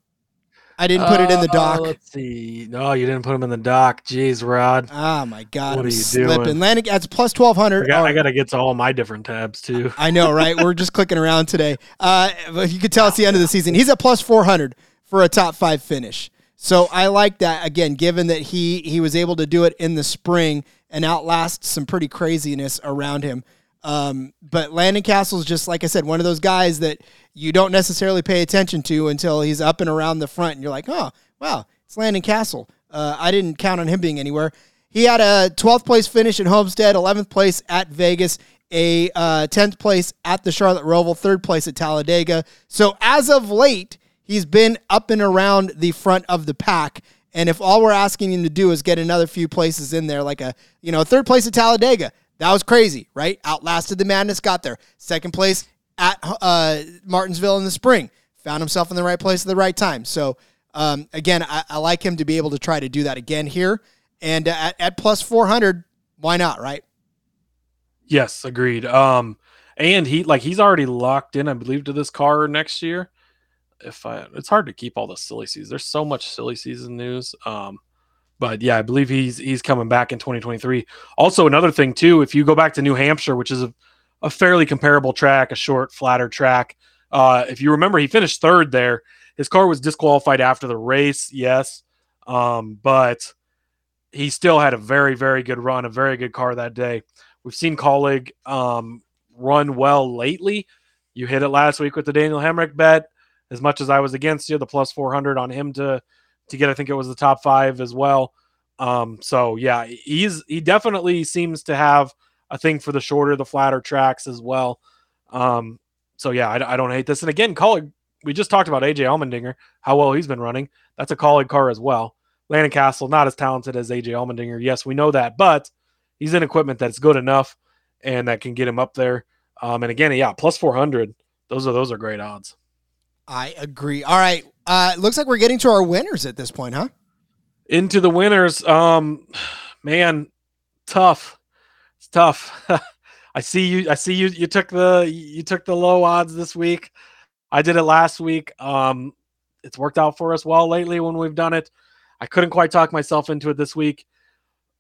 I didn't put it in the dock. let's see. No, you didn't put him in the dock. Jeez, Rod. Oh my God, What I'm are you slipping. doing? Landon, that's plus twelve I got, I got to get to all my different tabs too. I know, right? We're just clicking around today. Uh, but you can tell it's the end of the season. He's at plus 400 for a top five finish. So I like that again, given that he he was able to do it in the spring and outlast some pretty craziness around him. Um, but Landon Cassill's just like I said, one of those guys that you don't necessarily pay attention to until he's up and around the front, and you're like, oh, wow, it's Landon Castle. Uh, I didn't count on him being anywhere. He had a 12th place finish at Homestead, 11th place at Vegas, a uh, 10th place at the Charlotte Roval, third place at Talladega. So as of late, he's been up and around the front of the pack. And if all we're asking him to do is get another few places in there, like a you know third place at Talladega, that was crazy, right? Outlasted the madness, got there. Second place at uh, Martinsville in the spring, found himself in the right place at the right time. So um, again, I, I like him to be able to try to do that again here. And uh, at, at plus four hundred, why not, right? Yes, agreed. Um, and he like he's already locked in, I believe, to this car next year. If I, it's hard to keep all the silly season. There's so much silly season news. Um, but yeah, I believe he's he's coming back in 2023. Also, another thing too, if you go back to New Hampshire, which is a, a fairly comparable track, a short, flatter track. Uh, if you remember, he finished third there. His car was disqualified after the race, yes, um, but he still had a very, very good run, a very good car that day. We've seen Kaulig um, run well lately. You hit it last week with the Daniel Hemric bet. As much as I was against you, the plus 400 on him to to get. I think it was the top five as well. Um, so yeah, he's he definitely seems to have a thing for the shorter, the flatter tracks as well. Um, so yeah, I, I don't hate this. And again, Kaulig, we just talked about AJ Allmendinger, how well he's been running. That's a Kaulig car as well. Cassill, not as talented as AJ Allmendinger. Yes, we know that, but he's in equipment that's good enough and that can get him up there. Um, and again, yeah, plus 400. Those are those are great odds. I agree. All right. Uh, looks like we're getting to our winners at this point, huh? Into the winners. Um, man, tough. It's tough. I see you. I see you. You took the you took the low odds this week. I did it last week. Um, it's worked out for us well lately when we've done it. I couldn't quite talk myself into it this week.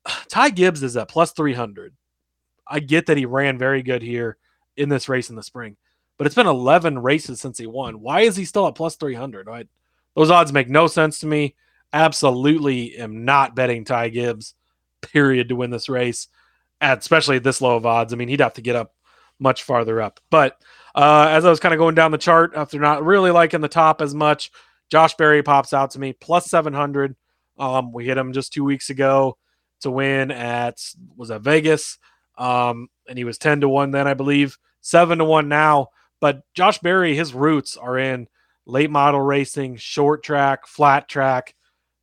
Ty Gibbs is at plus 300. I get that he ran very good here in this race in the spring, but it's been 11 races since he won. Why is he still at plus 300? Right? Those odds make no sense to me. Absolutely am not betting Ty Gibbs, period, to win this race, especially at especially this low of odds. I mean, he'd have to get up much farther up. But uh, as I was kind of going down the chart after not really liking the top as much, Josh Berry pops out to me plus 700. Um, we hit him just two weeks ago to win at was at Vegas, um, and he was 10 to one then I believe, seven to one now. But Josh Berry, his roots are in late model racing, short track, flat track.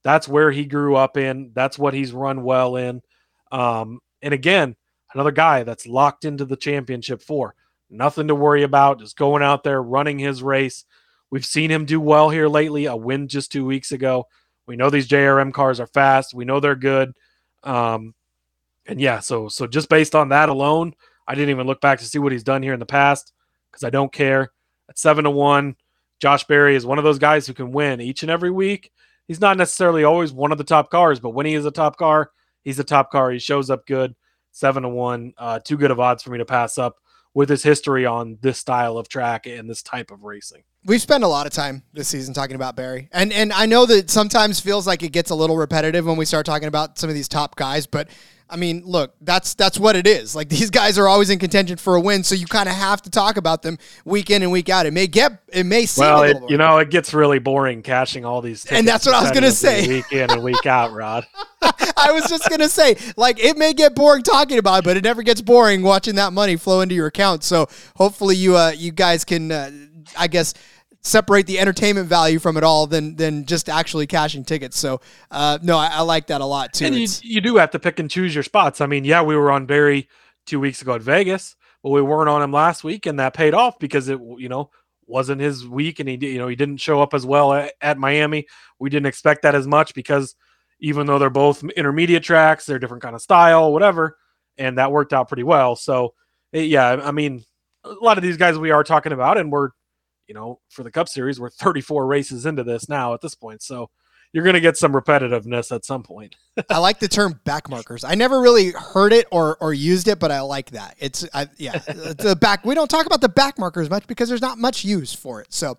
That's where he grew up in. That's what he's run well in. Um, and again, another guy that's locked into the championship for. Nothing to worry about. Just going out there, running his race. We've seen him do well here lately. A win just two weeks ago. We know these JRM cars are fast. We know they're good. Um, and yeah, so so just based on that alone, I didn't even look back to see what he's done here in the past because I don't care. At seven to one, Josh Berry is one of those guys who can win each and every week. He's not necessarily always one of the top cars, but when he is a top car, he's a top car. He shows up good. Seven to one, uh, too good of odds for me to pass up with his history on this style of track and this type of racing. We've spent a lot of time this season talking about Berry. and and I know that sometimes feels like it gets a little repetitive when we start talking about some of these top guys, but I mean, look, that's that's what it is. Like these guys are always in contention for a win, so you kind of have to talk about them week in and week out. It may get, it may seem well, it, you know, it gets really boring cashing all these, and that's what I was gonna say, week in and week out, Rod. I was just gonna say, like, it may get boring talking about it, but it never gets boring watching that money flow into your account. So hopefully, you uh, you guys can, uh, I guess separate the entertainment value from it all than than just actually cashing tickets. So uh, no, I, I, like that a lot too. And you, you do have to pick and choose your spots. I mean, yeah, we were on Berry two weeks ago at Vegas, but we weren't on him last week, and that paid off because it you know wasn't his week, and he you know he didn't show up as well at, at Miami. We didn't expect that as much because even though they're both intermediate tracks, they're different kind of style, whatever, and that worked out pretty well. So yeah, I mean, a lot of these guys we are talking about, and we're you know, for the Cup Series, we're 34 races into this now at this point. So you're going to get some repetitiveness at some point. I like the term back markers. I never really heard it or, or used it, but I like that. It's I, yeah, the back. We don't talk about the back markers much because there's not much use for it. So,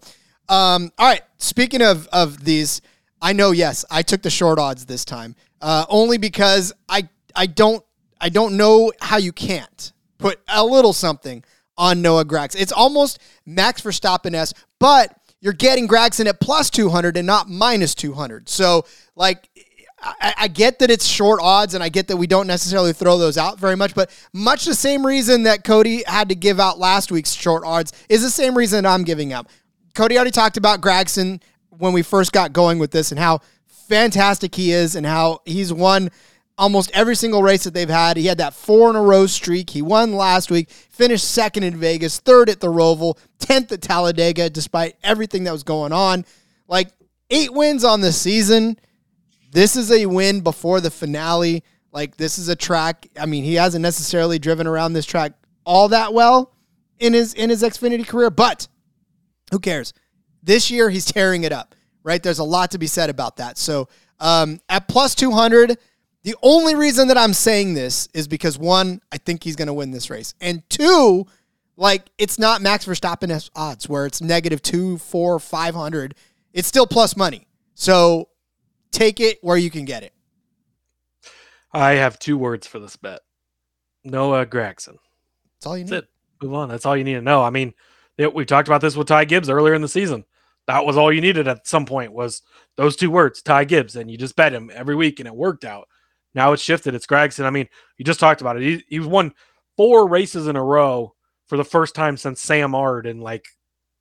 um, all right. Speaking of of these, I know. Yes, I took the short odds this time, uh, only because I I don't I don't know how you can't put a little something on Noah Gragson. It's almost Max Verstappen s, but you're getting Gragson at plus 200 and not minus 200. So, like, I, I, get that it's short odds and I get that we don't necessarily throw those out very much, but much the same reason that Cody had to give out last week's short odds is the same reason I'm giving up. Cody already talked about Gragson when we first got going with this and how fantastic he is and how he's won almost every single race that they've had. He had that four in a row streak. He won last week, finished second in Vegas, third at the Roval, 10th at Talladega, despite everything that was going on. Like eight wins on the season. This is a win before the finale. Like this is a track. I mean, he hasn't necessarily driven around this track all that well in his in his Xfinity career, but who cares? This year he's tearing it up. Right? There's a lot to be said about that. So um, at plus 200, the only reason that I'm saying this is because one, I think he's going to win this race, and two, like it's not Max Verstappen odds where it's negative two, four, five hundred. It's still plus money. So take it where you can get it. I have two words for this bet. Noah Gragson. That's all you need. That's it. Move on. That's all you need to know. I mean, we talked about this with Ty Gibbs earlier in the season. that was all you needed at some point was those two words, Ty Gibbs, and you just bet him every week, and it worked out. Now it's shifted. It's Gragson. I mean, you just talked about it. He, he won four races in a row for the first time since Sam Ard in like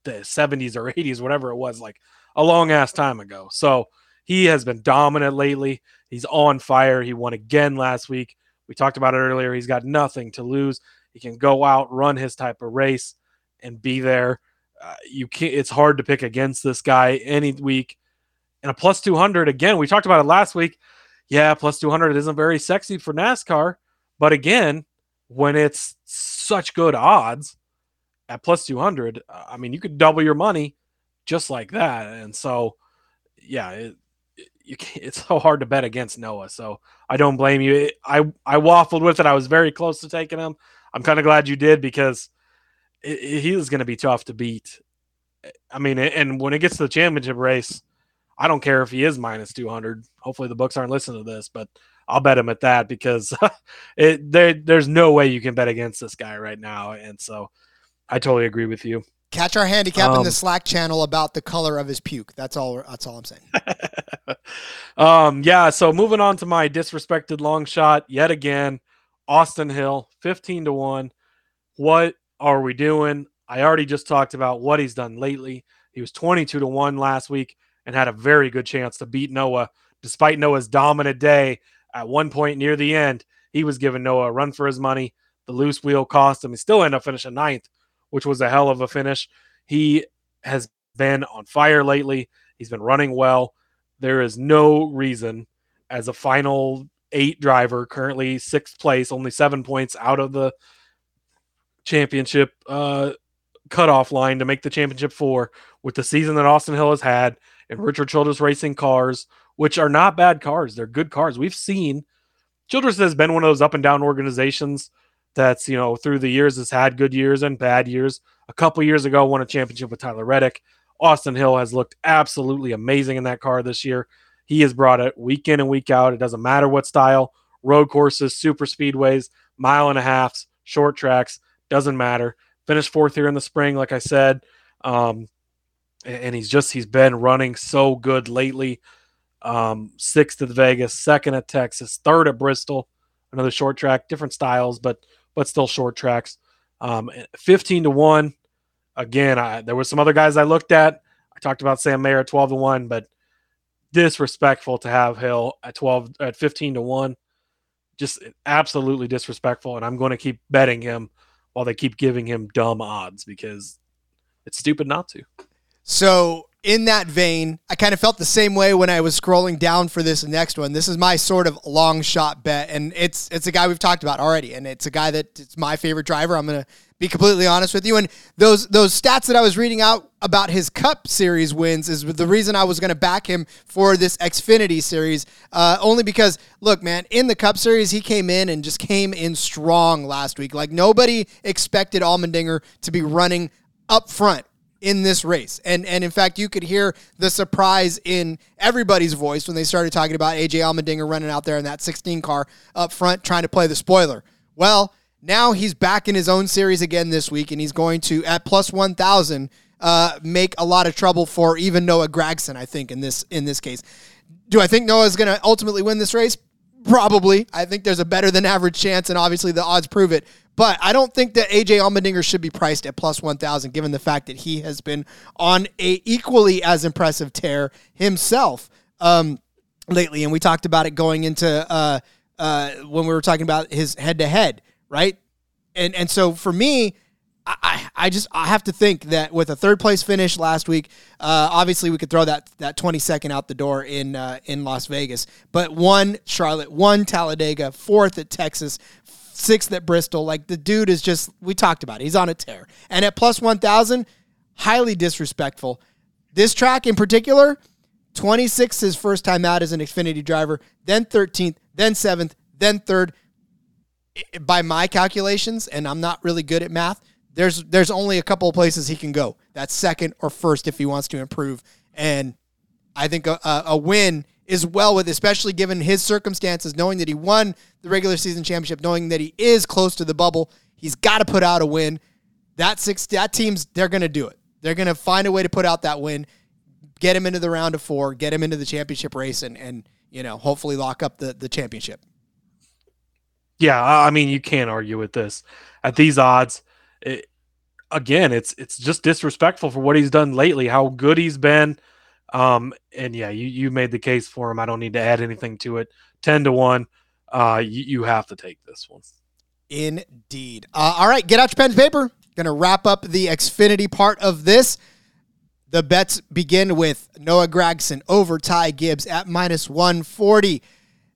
the 70s or 80s, whatever it was, like a long ass time ago. So he has been dominant lately. He's on fire. He won again last week. We talked about it earlier. He's got nothing to lose. He can go out, run his type of race, and be there. Uh, you can't. It's hard to pick against this guy any week. And a plus 200 again. We talked about it last week. Yeah, plus 200 isn't very sexy for NASCAR, but again, when it's such good odds at plus 200, uh, I mean, you could double your money just like that. And so, yeah, it, it's so hard to bet against Noah. So I don't blame you. I I waffled with it. I was very close to taking him. I'm kind of glad you did because it, it, he is going to be tough to beat. I mean, and when it gets to the championship race, I don't care if he is minus 200. Hopefully the books aren't listening to this, but I'll bet him at that because it there, there's no way you can bet against this guy right now. And so I totally agree with you. Catch our handicap um, in the um, Slack channel about the color of his puke. That's all. That's all I'm saying. um, yeah. So moving on to my disrespected long shot yet again, Austin Hill, fifteen to one. What are we doing? I already just talked about what he's done lately. He was twenty-two to one last week and had a very good chance to beat Noah, despite Noah's dominant day. At one point near the end, he was giving Noah a run for his money. The loose wheel cost him. He still ended up finishing ninth which was a hell of a finish. He has been on fire lately. He's been running well. There is no reason as a final eight driver, currently sixth place, only seven points out of the championship uh, cutoff line to make the championship four with the season that Austin Hill has had and Richard Childress Racing cars, which are not bad cars. They're good cars. We've seen Childress has been one of those up and down organizations that's you know through the years has had good years and bad years. A couple years ago, won a championship with Tyler Reddick. Austin Hill has looked absolutely amazing in that car this year. He has brought it week in and week out. It doesn't matter what style, road courses, super speedways, mile and a halfs, short tracks, doesn't matter. Finished fourth here in the spring, like I said. Um, and he's just he's been running so good lately. Um, sixth at Vegas, second at Texas, third at Bristol, another short track, different styles, but but still short tracks. Um, 15 to 1. Again, I, there was some other guys I looked at. I talked about Sam Mayer at 12 to 1, but disrespectful to have Hill at 12 at 15 to 1. Just absolutely disrespectful. And I'm going to keep betting him while they keep giving him dumb odds because it's stupid not to. So in that vein, I kind of felt the same way when I was scrolling down for this next one. This is my sort of long shot bet, and it's it's a guy we've talked about already, and it's a guy that it's my favorite driver. I'm gonna be completely honest with you. And those those stats that I was reading out about his Cup Series wins is the reason I was to back him for this Xfinity Series. Uh, only because, look, man, in the Cup Series, he came in and just came in strong last week. Like nobody expected Allmendinger to be running up front in this race. And and in fact, you could hear the surprise in everybody's voice when they started talking about AJ Allmendinger running out there in that 16 car up front trying to play the spoiler. Well, now he's back in his own series again this week, and he's going to at plus 1,000 uh, make a lot of trouble for even Noah Gragson. I think in this in this case. Do I think Noah is going to ultimately win this race? Probably. I think there's a better than average chance, and obviously the odds prove it. But I don't think that AJ Allmendinger should be priced at plus 1,000, given the fact that he has been on a equally as impressive tear himself um, lately. And we talked about it going into uh, uh, when we were talking about his head to head, right? And and so for me, I, I just I have to think that with a third place finish last week, uh, obviously we could throw that that twenty second out the door in uh, in Las Vegas, but one Charlotte, one Talladega, fourth at Texas, sixth at Bristol. Like the dude is just we talked about it. He's on a tear, and at plus one thousand, highly disrespectful. This track in particular, 26th his first time out as an Xfinity driver, then 13th, then 7th, then 3rd. By my calculations, and I'm not really good at math, there's there's only a couple of places he can go. That's second or first if he wants to improve. And I think a, a win is well with, especially given his circumstances, knowing that he won the regular season championship, knowing that he is close to the bubble. He's got to put out a win. That six that team's they're going to do it. They're going to find a way to put out that win. get him into the round of four, get him into the championship race, and and you know hopefully lock up the the championship. Yeah, I mean you can't argue with this at these odds. It, again, it's it's just disrespectful for what he's done lately, how good he's been. Um, and yeah, you you made the case for him. I don't need to add anything to it. Ten to one. Uh, you, you have to take this one. Indeed. Uh, all right, get out your pen and paper. Going to wrap up the Xfinity part of this. The bets begin with Noah Gragson over Ty Gibbs at minus 140.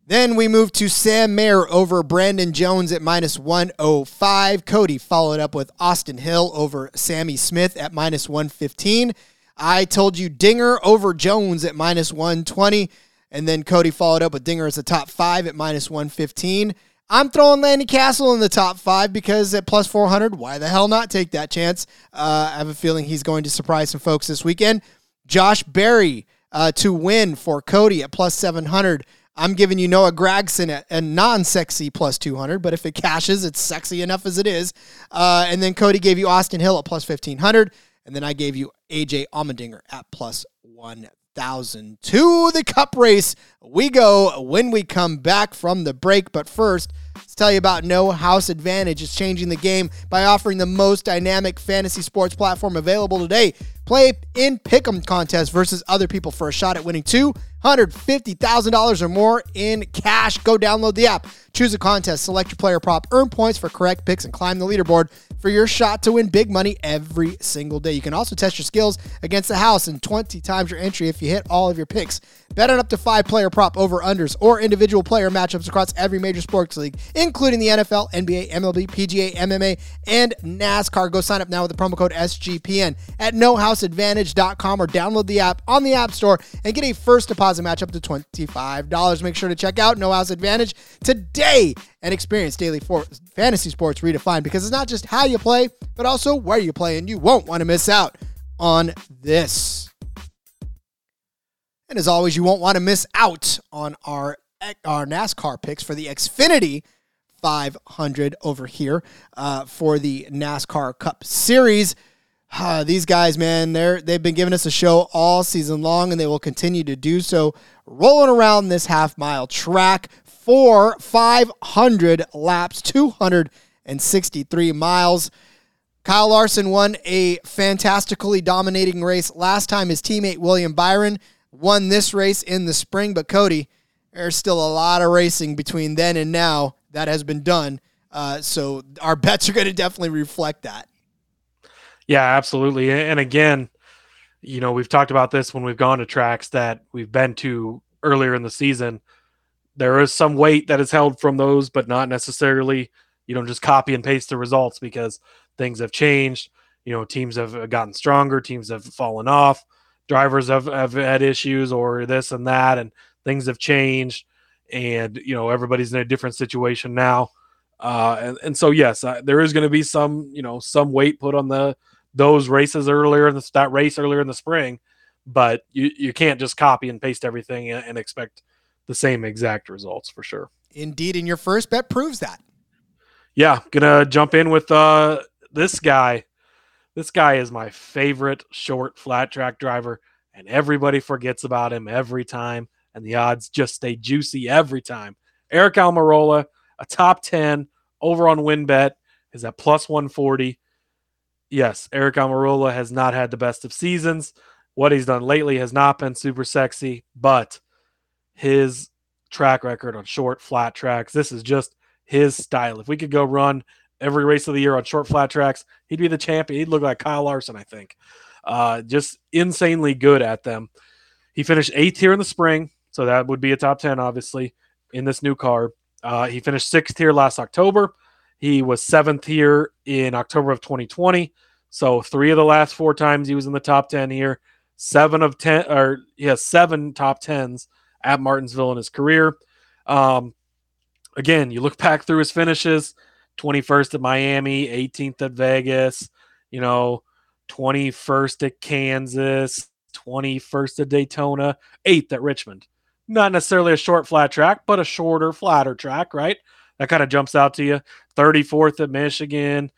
Then we move to Sam Mayer over Brandon Jones at minus 105. Cody followed up with Austin Hill over Sammy Smith at minus 115. I told you Dinger over Jones at minus 120. And then Cody followed up with Dinger as the top five at minus 115. I'm throwing Lanny Castle in the top five because at plus 400, why the hell not take that chance? Uh, I have a feeling he's going to surprise some folks this weekend. Josh Berry uh, to win for Cody at plus 700. I'm giving you Noah Gragson at a non sexy plus 200, but if it cashes, it's sexy enough as it is. Uh, and then Cody gave you Austin Hill at plus 1500. And then I gave you AJ Allmendinger at plus 1000. To the cup race we go when we come back from the break. But first, let's tell you about No House Advantage. It's changing the game by offering the most dynamic fantasy sports platform available today. Play in Pick'em contests versus other people for a shot at winning $250,000 or more in cash. Go download the app, choose a contest, select your player prop, earn points for correct picks, and climb the leaderboard for your shot to win big money every single day. You can also test your skills against the house and 20 times your entry if you hit all of your picks. Bet on up to five player prop over unders or individual player matchups across every major sports league, including the NFL, NBA, MLB, PGA, MMA, and NASCAR. Go sign up now with the promo code SGPN at nohouseadvantage.com or download the app on the App Store and get a first deposit match up to $25. Make sure to check out No House Advantage today and experience daily for- fantasy sports redefined because it's not just how you play, but also where you play, and you won't want to miss out on this. And as always, you won't want to miss out on our our NASCAR picks for the Xfinity 500 over here uh, for the NASCAR Cup Series. Uh, these guys, man, they're they've been giving us a show all season long, and they will continue to do so. Rolling around this half mile track for 500 laps, 263 miles. Kyle Larson won a fantastically dominating race last time. His teammate William Byron won this race in the spring, but Cody, there's still a lot of racing between then and now that has been done. Uh, so our bets are going to definitely reflect that. Yeah, absolutely. And again, you know, we've talked about this when we've gone to tracks that we've been to earlier in the season. There is some weight that is held from those, but not necessarily, you know, just copy and paste the results because things have changed. You know, teams have gotten stronger, teams have fallen off drivers have, have had issues or this and that, and things have changed, and you know everybody's in a different situation now. Uh, and, and so yes, uh, there is going to be some you know some weight put on the those races earlier in the that race earlier in the spring, but you you can't just copy and paste everything and, and expect the same exact results for sure. Indeed, and your first bet proves that. Yeah, gonna jump in with uh this guy this guy is my favorite short flat track driver, and everybody forgets about him every time, and the odds just stay juicy every time. Aric Almirola, a top 10 over on WynnBET, is at plus 140. Yes, Aric Almirola has not had the best of seasons. What he's done lately has not been super sexy, but his track record on short flat tracks, this is just his style. If we could go run every race of the year on short flat tracks. He'd be the champion. He'd look like Kyle Larson, I think. Uh, just insanely good at them. He finished eighth here in the spring, so that would be a top 10, obviously, in this new car. Uh, he finished sixth here last October. He was seventh here in October of 2020. So three of the last four times he was in the top 10 here. Seven of 10, or he has seven top 10s at Martinsville in his career. Um, again, you look back through his finishes 21st at Miami, 18th at Vegas, you know, 21st at Kansas, 21st at Daytona, 8th at Richmond. Not necessarily a short flat track, but a shorter, flatter track, right? That kind of jumps out to you. 34th at Michigan.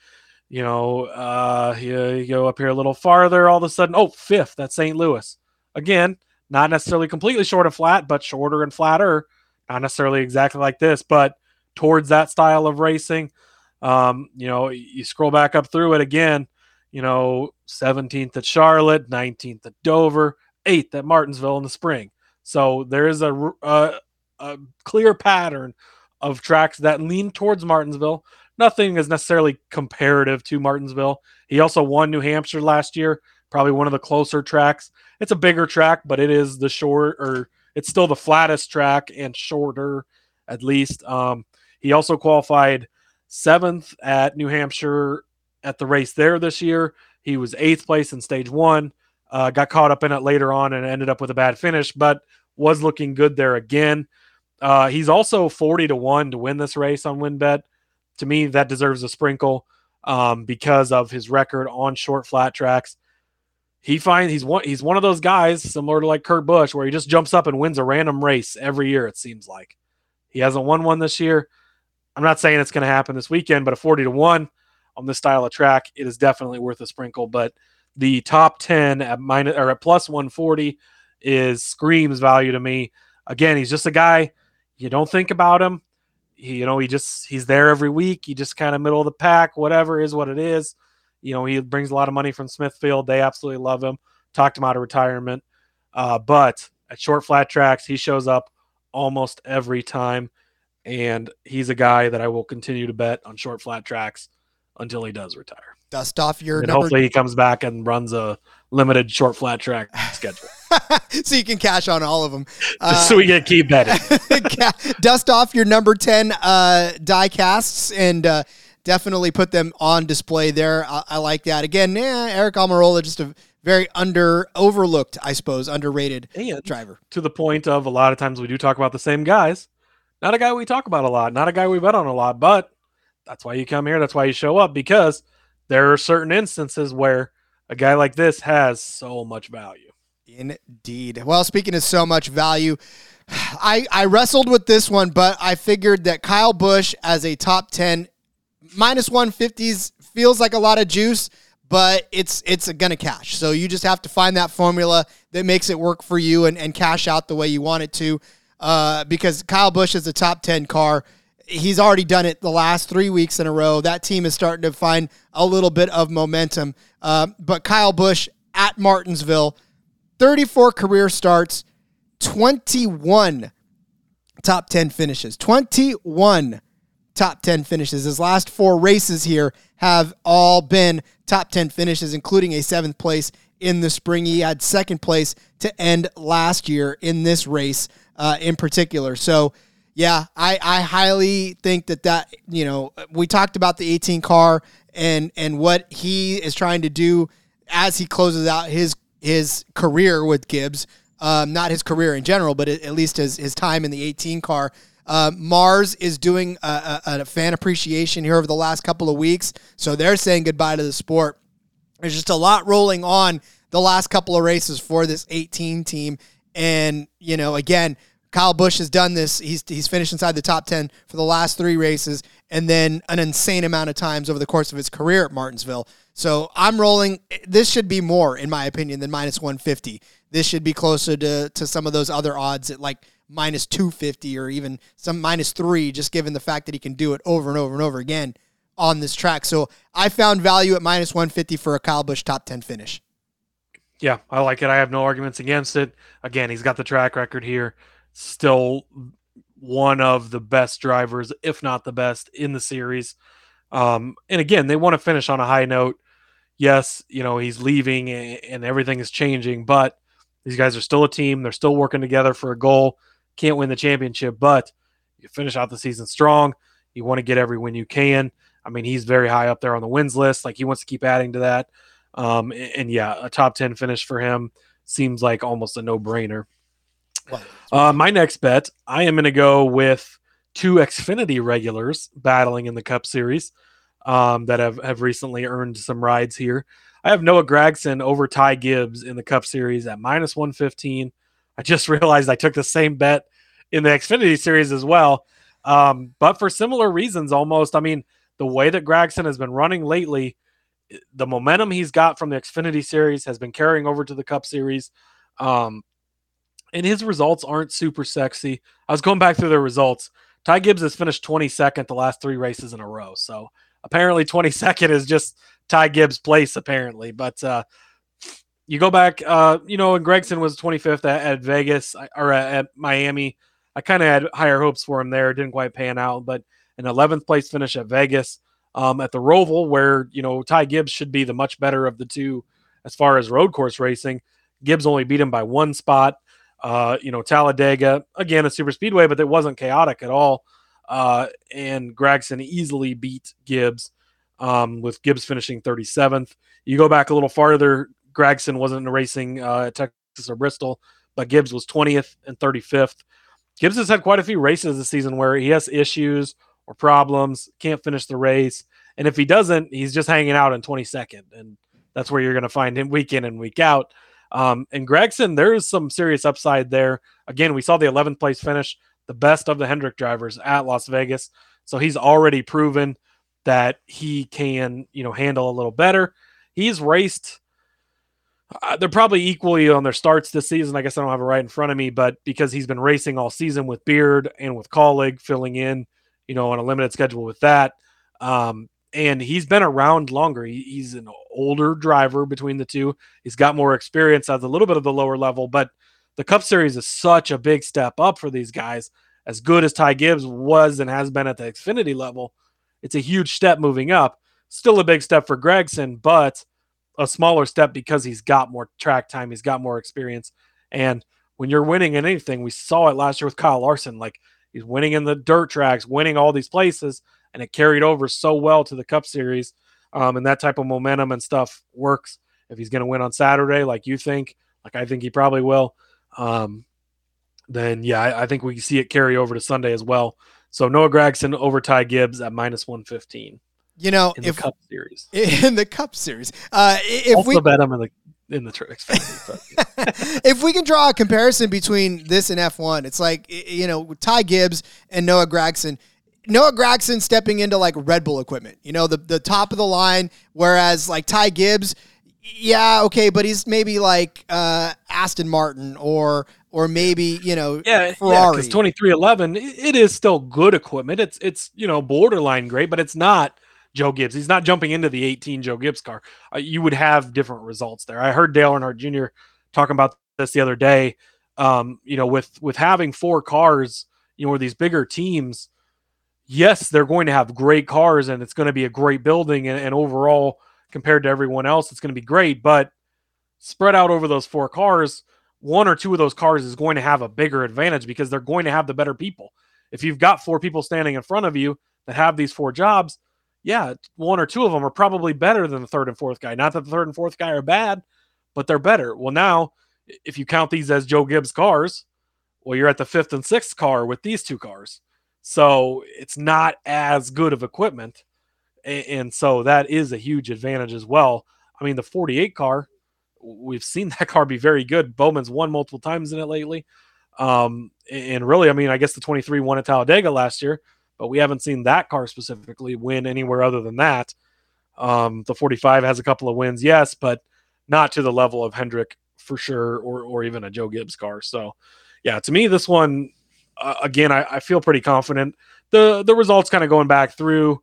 You know, uh, you, you go up here a little farther, all of a sudden, oh, fifth at St. Louis. again, not necessarily completely short and flat, but shorter and flatter. Not necessarily exactly like this, but towards that style of racing. Um, you know, you scroll back up through it again, you know, 17th at Charlotte, 19th at Dover, 8th at Martinsville in the spring. So there is a, a, a clear pattern of tracks that lean towards Martinsville. Nothing is necessarily comparative to Martinsville. He also won New Hampshire last year, probably one of the closer tracks. It's a bigger track, but it is the short or it's still the flattest track and shorter at least. Um, he also qualified seventh at New Hampshire at the race there this year. He was eighth place in stage one, uh, got caught up in it later on and ended up with a bad finish, but was looking good there again. Uh, he's also 40 to 1 to win this race on WynnBET. To me, that deserves a sprinkle um, because of his record on short flat tracks. He finds he's one he's one of those guys similar to like Kurt Busch where he just jumps up and wins a random race every year it seems like. He hasn't won one this year. I'm not saying it's going to happen this weekend, but a 40 to 1 on this style of track, it is definitely worth a sprinkle. But the top 10 at minus or at plus 140 is screams value to me. Again, he's just a guy you don't think about him. He, you know, he just he's there every week. He just kind of middle of the pack, whatever is what it is. You know, he brings a lot of money from Smithfield. They absolutely love him. Talked him out of retirement. Uh, but at short flat tracks, he shows up almost every time. And he's a guy that I will continue to bet on short flat tracks until he does retire. Dust off your and number. hopefully he comes back and runs a limited short flat track schedule. so you can cash on all of them. Uh, so we get keep betting. Dust off your number 10 uh, die casts and uh, definitely put them on display there. I, I like that. Again, eh, Aric Almirola, just a very under overlooked, I suppose, underrated and driver. To the point of a lot of times we do talk about the same guys. Not a guy we talk about a lot, not a guy we bet on a lot, but that's why you come here. That's why you show up because there are certain instances where a guy like this has so much value. Indeed. Well, speaking of so much value, I, I wrestled with this one, but I figured that Kyle Busch as a top 10 minus 150s feels like a lot of juice, but it's it's a going to cash. So you just have to find that formula that makes it work for you and, and cash out the way you want it to uh, because Kyle Busch is a top 10 car. He's already done it the last three weeks in a row. That team is starting to find a little bit of momentum. Uh, but Kyle Busch at Martinsville, 34 career starts, 21 top 10 finishes. 21 top 10 finishes. His last four races here have all been top 10 finishes, including a seventh place in the spring. He had second place to end last year in this race uh, in particular. So, yeah, I, I highly think that that you know we talked about the 18 car and and what he is trying to do as he closes out his his career with Gibbs. Um, not his career in general, but at least his his time in the 18 car. Uh, Mars is doing a, a, a, fan appreciation here over the last couple of weeks, so they're saying goodbye to the sport. There's just a lot rolling on the last couple of races for this 18 team, and you know, again, Kyle Busch has done this. He's he's finished inside the top 10 for the last three races, and then an insane amount of times over the course of his career at Martinsville. So I'm rolling. This should be more, in my opinion, than minus 150. This should be closer to to some of those other odds at like minus 250 or even some minus three, just given the fact that he can do it over and over and over again on this track. So I found value at minus 150 for a Kyle Busch top 10 finish. Yeah, I like it. I have no arguments against it. Again, he's got the track record here still one of the best drivers, if not the best, in the series. Um, and again, they want to finish on a high note. Yes, you know, he's leaving and everything is changing, but these guys are still a team. They're still working together for a goal. Can't win the championship, but you finish out the season strong. You want to get every win you can. I mean, he's very high up there on the wins list. Like he wants to keep adding to that. Um, and, and yeah, a top 10 finish for him seems like almost a no brainer. Uh, my next bet, I am going to go with two Xfinity regulars battling in the Cup Series um, that have, have recently earned some rides here. I have Noah Gragson over Ty Gibbs in the Cup Series at minus 115. I just realized I took the same bet in the Xfinity Series as well, um, but for similar reasons almost. I mean, the way that Gragson has been running lately, the momentum he's got from the Xfinity Series has been carrying over to the Cup Series. Um, and his results aren't super sexy. I was going back through their results. Ty Gibbs has finished 22nd the last three races in a row. So apparently 22nd is just Ty Gibbs' place, apparently. But uh, you go back, uh, you know, and Gragson was 25th at, at Vegas or at, at Miami. I kind of had higher hopes for him there. Didn't quite pan out, but an 11th place finish at Vegas. Um, at the Roval, where you know Ty Gibbs should be the much better of the two as far as road course racing. Gibbs only beat him by one spot. Uh, you know, Talladega, again, a super speedway, but it wasn't chaotic at all. Uh, and Gragson easily beat Gibbs um, with Gibbs finishing 37th. You go back a little farther, Gragson wasn't racing uh, at Texas or Bristol, but Gibbs was 20th and 35th. Gibbs has had quite a few races this season where he has issues or problems, can't finish the race. And if he doesn't, he's just hanging out in 22nd. And that's where you're going to find him week in and week out. Um, and Gragson, there is some serious upside there. Again, we saw the 11th place finish, the best of the Hendrick drivers at Las Vegas. So he's already proven that he can, you know, handle a little better. He's raced. Uh, they're probably equally on their starts this season. I guess I don't have it right in front of me, but because he's been racing all season with Beard and with Kaulig filling in, you know, on a limited schedule with that. Um, and he's been around longer. He, he's an older driver between the two. He's got more experience at a little bit of the lower level, but the Cup Series is such a big step up for these guys. As good as Ty Gibbs was and has been at the Xfinity level, it's a huge step moving up. Still a big step for Gragson, but a smaller step because he's got more track time, he's got more experience. And when you're winning in anything, we saw it last year with Kyle Larson. Like He's winning in the dirt tracks, winning all these places, and it carried over so well to the Cup Series. Um, and that type of momentum and stuff works. If he's going to win on Saturday, like you think, like I think he probably will, um, then yeah, I, I, think we see it carry over to Sunday as well. So Noah Gragson over Ty Gibbs at minus one fifteen. You know, in if the Cup Series, in the Cup Series, uh, if also we bet him in the in the trick. if we can draw a comparison between this and F1, it's like you know Ty Gibbs and Noah Gragson. Noah Gragson stepping into like Red Bull equipment, you know, the the top of the line, whereas like Ty Gibbs, yeah, okay, but he's maybe like uh, Aston Martin or or maybe you know yeah Ferrari. Yeah, twenty three eleven, it is still good equipment. It's it's you know borderline great, but it's not Joe Gibbs. He's not jumping into the 18 Joe Gibbs car. Uh, you would have different results there. I heard Dale Earnhardt Jr. talking about this the other day. Um, you know, with with having four cars, you know, where these bigger teams, yes, they're going to have great cars and it's going to be a great building and, and overall compared to everyone else, it's going to be great. But spread out over those four cars, one or two of those cars is going to have a bigger advantage because they're going to have the better people. If you've got four people standing in front of you that have these four jobs, yeah, one or two of them are probably better than the third and fourth guy. Not that the third and fourth guy are bad, but they're better. Well, now, if you count these as Joe Gibbs cars, well, you're at the fifth and sixth car with these two cars. So it's not as good of equipment. And so that is a huge advantage as well. I mean, the 48 car, we've seen that car be very good. Bowman's won multiple times in it lately. Um, and really, I mean, I guess the 23 won at Talladega last year but we haven't seen that car specifically win anywhere other than that. Um, the 45 has a couple of wins, yes, but not to the level of Hendrick for sure, or or even a Joe Gibbs car. So, yeah, to me, this one uh, again, I, I feel pretty confident. the The results kind of going back through,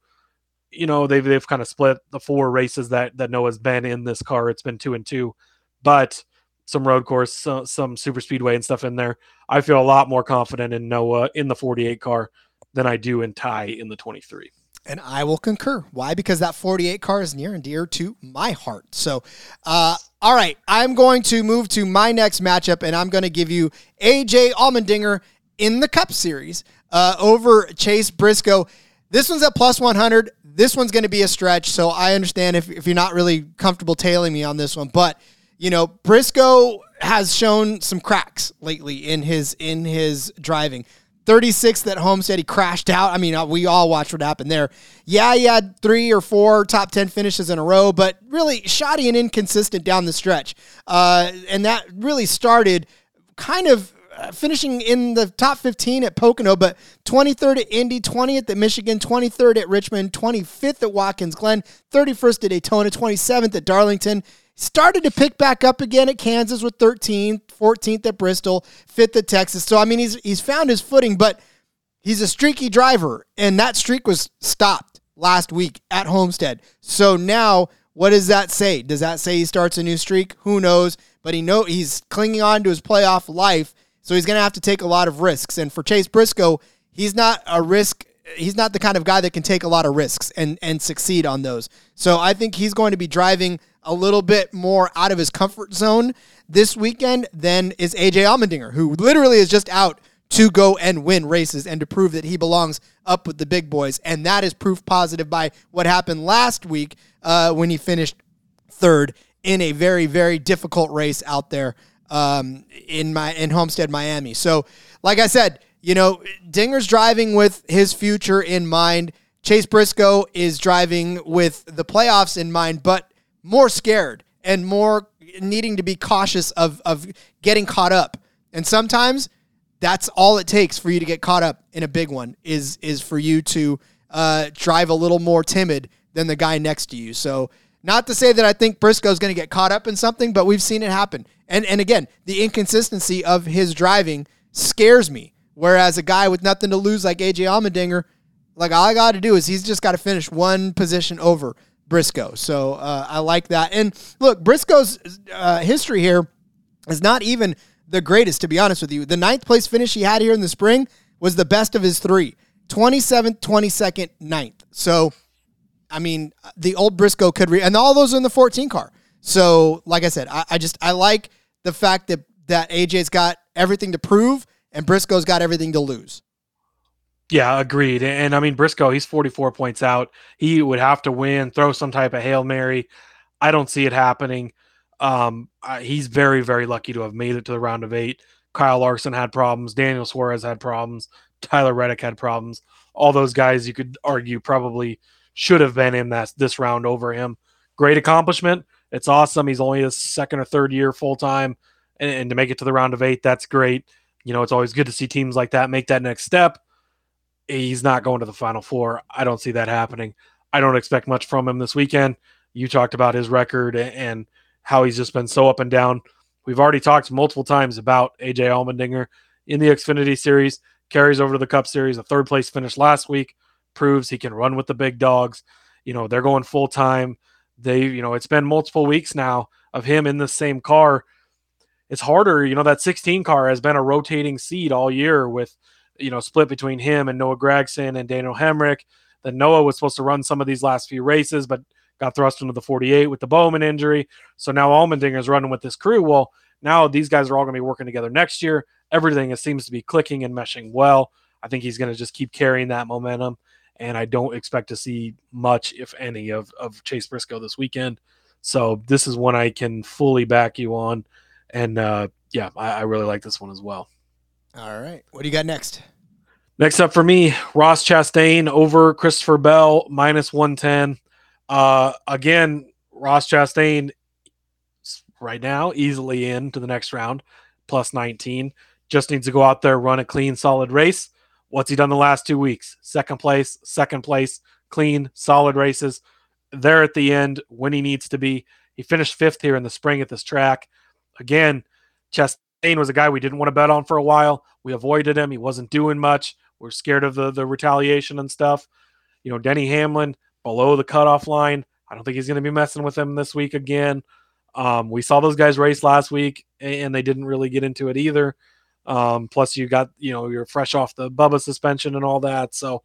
you know, they've they've kind of split the four races that that Noah's been in this car. It's been two and two, but some road course, some, some super speedway and stuff in there. I feel a lot more confident in Noah in the 48 car than I do in Ty in the 23. And I will concur. Why? Because that 48 car is near and dear to my heart. So, uh, all right, I'm going to move to my next matchup, and I'm going to give you AJ Allmendinger in the Cup Series uh, over Chase Briscoe. This one's at plus 100. This one's going to be a stretch, so I understand if, if you're not really comfortable tailing me on this one. But, you know, Briscoe has shown some cracks lately in his in his driving. 36th at Homestead. He crashed out. I mean, uh, we all watched what happened there. Yeah, he had three or four top 10 finishes in a row, but really shoddy and inconsistent down the stretch. Uh, and that really started kind of uh, finishing in the top 15 at Pocono, but 23rd at Indy, 20th at Michigan, 23rd at Richmond, 25th at Watkins Glen, 31st at Daytona, 27th at Darlington. started to pick back up again at Kansas with 13th, 14th at Bristol, 5th at Texas. So I mean, he's he's found his footing, but he's a streaky driver, and that streak was stopped last week at Homestead. So now, what does that say? Does that say he starts a new streak? Who knows? But he know he's clinging on to his playoff life, so he's going to have to take a lot of risks. And for Chase Briscoe, he's not a risk he's not the kind of guy that can take a lot of risks and and succeed on those. So I think he's going to be driving a little bit more out of his comfort zone this weekend than is AJ Allmendinger, who literally is just out to go and win races and to prove that he belongs up with the big boys. And that is proof positive by what happened last week uh, when he finished third in a very, very difficult race out there um, in my in Homestead, Miami. So, like I said, you know, Dinger's driving with his future in mind. Chase Briscoe is driving with the playoffs in mind, but more scared and more needing to be cautious of, of getting caught up. And sometimes that's all it takes for you to get caught up in a big one is is for you to uh, drive a little more timid than the guy next to you. So not to say that I think Briscoe's going to get caught up in something, but we've seen it happen. And and again, the inconsistency of his driving scares me. Whereas a guy with nothing to lose like AJ Allmendinger, like all I got to do is he's just got to finish one position over Briscoe. So uh, I like that. And look, Briscoe's uh, history here is not even the greatest, to be honest with you. The ninth place finish he had here in the spring was the best of his three 27th, 22nd, 9th. So, I mean, the old Briscoe could, re- and all those are in the 14 car. So, like I said, I, I just, I like the fact that, that AJ's got everything to prove and Briscoe's got everything to lose. Yeah, agreed. And I mean, Briscoe, he's 44 points out. He would have to win, throw some type of Hail Mary. I don't see it happening. Um, he's very, very lucky to have made it to the round of eight. Kyle Larson had problems. Daniel Suarez had problems. Tyler Reddick had problems. All those guys, you could argue, probably should have been in that this round over him. Great accomplishment. It's awesome. He's only his second or third year full time, and, and to make it to the round of eight, that's great you know, it's always good to see teams like that make that next step. He's not going to the final four. I don't see that happening. I don't expect much from him this weekend. You talked about his record and how he's just been so up and down. We've already talked multiple times about AJ Allmendinger in the Xfinity series, carries over to the Cup series, a third place finish last week, proves he can run with the big dogs. You know, they're going full time. They, you know, it's been multiple weeks now of him in the same car it's harder. You know, that 16 car has been a rotating seat all year with, you know, split between him and Noah Gragson and Daniel Hemric. Then Noah was supposed to run some of these last few races, but got thrust into the 48 with the Bowman injury. So now Allmendinger is running with this crew. Well, now these guys are all going to be working together next year. Everything seems to be clicking and meshing well. I think he's going to just keep carrying that momentum. And I don't expect to see much, if any, of, of Chase Briscoe this weekend. So this is one I can fully back you on and uh, yeah, I, I really like this one as well. All right, what do you got next? Next up for me, Ross Chastain over Christopher Bell minus one ten. Uh, again, Ross Chastain right now easily in to the next round, plus nineteen. Just needs to go out there, run a clean, solid race. What's he done the last two weeks? Second place, second place, clean, solid races. There at the end when he needs to be. He finished fifth here in the spring at this track again, Chastain was a guy we didn't want to bet on for a while. We avoided him. He wasn't doing much. We're scared of the the retaliation and stuff. You know, Denny Hamlin below the cutoff line. I don't think he's going to be messing with him this week again. Um, we saw those guys race last week, and they didn't really get into it either. Um, plus, you got you know you're fresh off the Bubba suspension and all that, so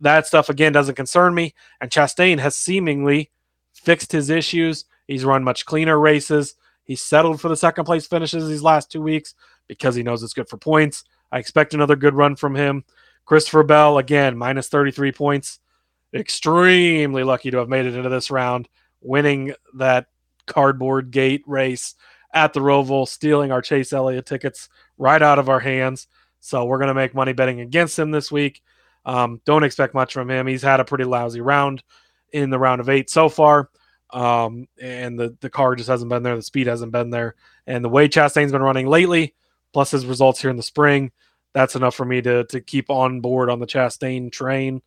that stuff again doesn't concern me. And Chastain has seemingly fixed his issues. He's run much cleaner races. He settled for the second place finishes these last two weeks because he knows it's good for points. I expect another good run from him. Christopher Bell, again, minus 33 points. Extremely lucky to have made it into this round, winning that cardboard gate race at the Roval, stealing our Chase Elliott tickets right out of our hands. So we're going to make money betting against him this week. Um, don't expect much from him. He's had a pretty lousy round in the round of eight so far. Um, and the, the car just hasn't been there. The speed hasn't been there. And the way Chastain's been running lately, plus his results here in the spring, that's enough for me to, to keep on board on the Chastain train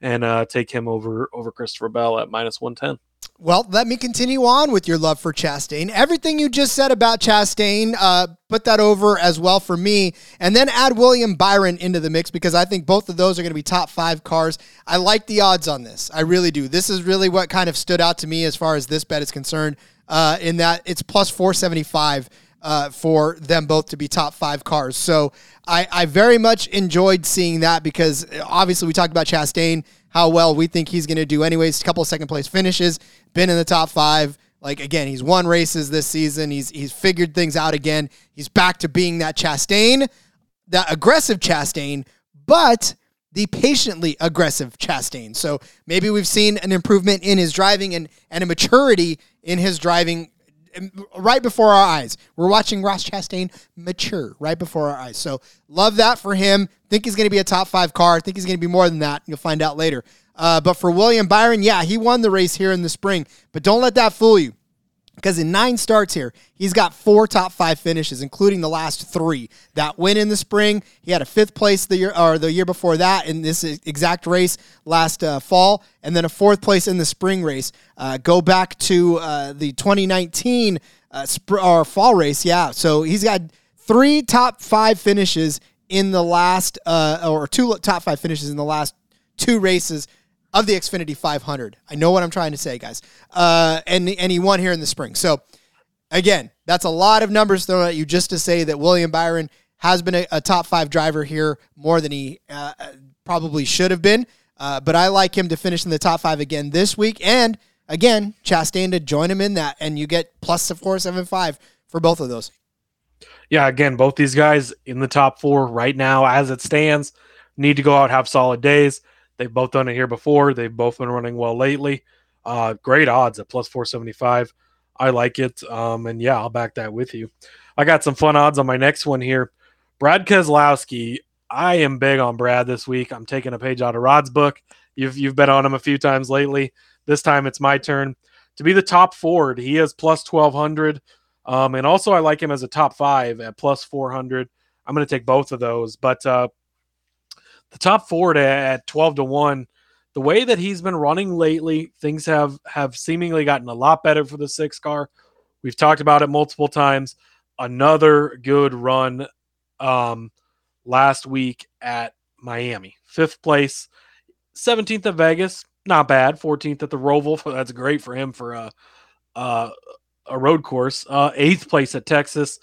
and uh, take him over over Christopher Bell at minus 110. Well, let me continue on with your love for Chastain. Everything you just said about Chastain, uh, put that over as well for me. And then add William Byron into the mix because I think both of those are going to be top five cars. I like the odds on this. I really do. This is really what kind of stood out to me as far as this bet is concerned, uh, in that it's plus 475 uh, for them both to be top five cars. So I, I very much enjoyed seeing that because obviously we talked about Chastain, how well we think he's going to do anyways. A couple second place finishes, been in the top five. Like again, he's won races this season. He's he's figured things out again. He's back to being that Chastain, that aggressive Chastain, but the patiently aggressive Chastain. So maybe we've seen an improvement in his driving and and a maturity in his driving right before our eyes. We're watching Ross Chastain mature right before our eyes. So love that for him. Think he's going to be a top five car. Think he's going to be more than that. You'll find out later. Uh, but for William Byron, yeah, he won the race here in the spring. But don't let that fool you because in nine starts here, he's got four top five finishes, including the last three. That win in the spring, he had a fifth place the year or the year before that in this exact race last uh, fall, and then a fourth place in the spring race. Uh, go back to uh, the 2019 uh, sp- or fall race, yeah. So he's got three top five finishes in the last, uh, or two top five finishes in the last two races of the Xfinity 500. I know what I'm trying to say, guys. Uh, and and he won here in the spring. So again, that's a lot of numbers thrown at you just to say that William Byron has been a, a top five driver here more than he uh, probably should have been. Uh, but I like him to finish in the top five again this week. And again, Chastain to join him in that, and you get plus four seven five for both of those. Yeah, again, both these guys in the top four right now as it stands need to go out have solid days. They've both done it here before. They've both been running well lately. Uh, great odds at plus 475. I like it. Um, and yeah, I'll back that with you. I got some fun odds on my next one here. Brad Keselowski. I am big on Brad this week. I'm taking a page out of Rod's book. You've you've bet on him a few times lately. This time it's my turn to be the top Ford. He is plus 1200. Um, and also I like him as a top five at plus 400. I'm going to take both of those. But uh, the top Ford at 12 to 1 the way that he's been running lately things have have seemingly gotten a lot better for the six car. We've talked about it multiple times. Another good run um last week at miami. Fifth place 17th at vegas. Not bad. 14th at the roval. That's great for him for a a, a road course. Uh eighth place at texas.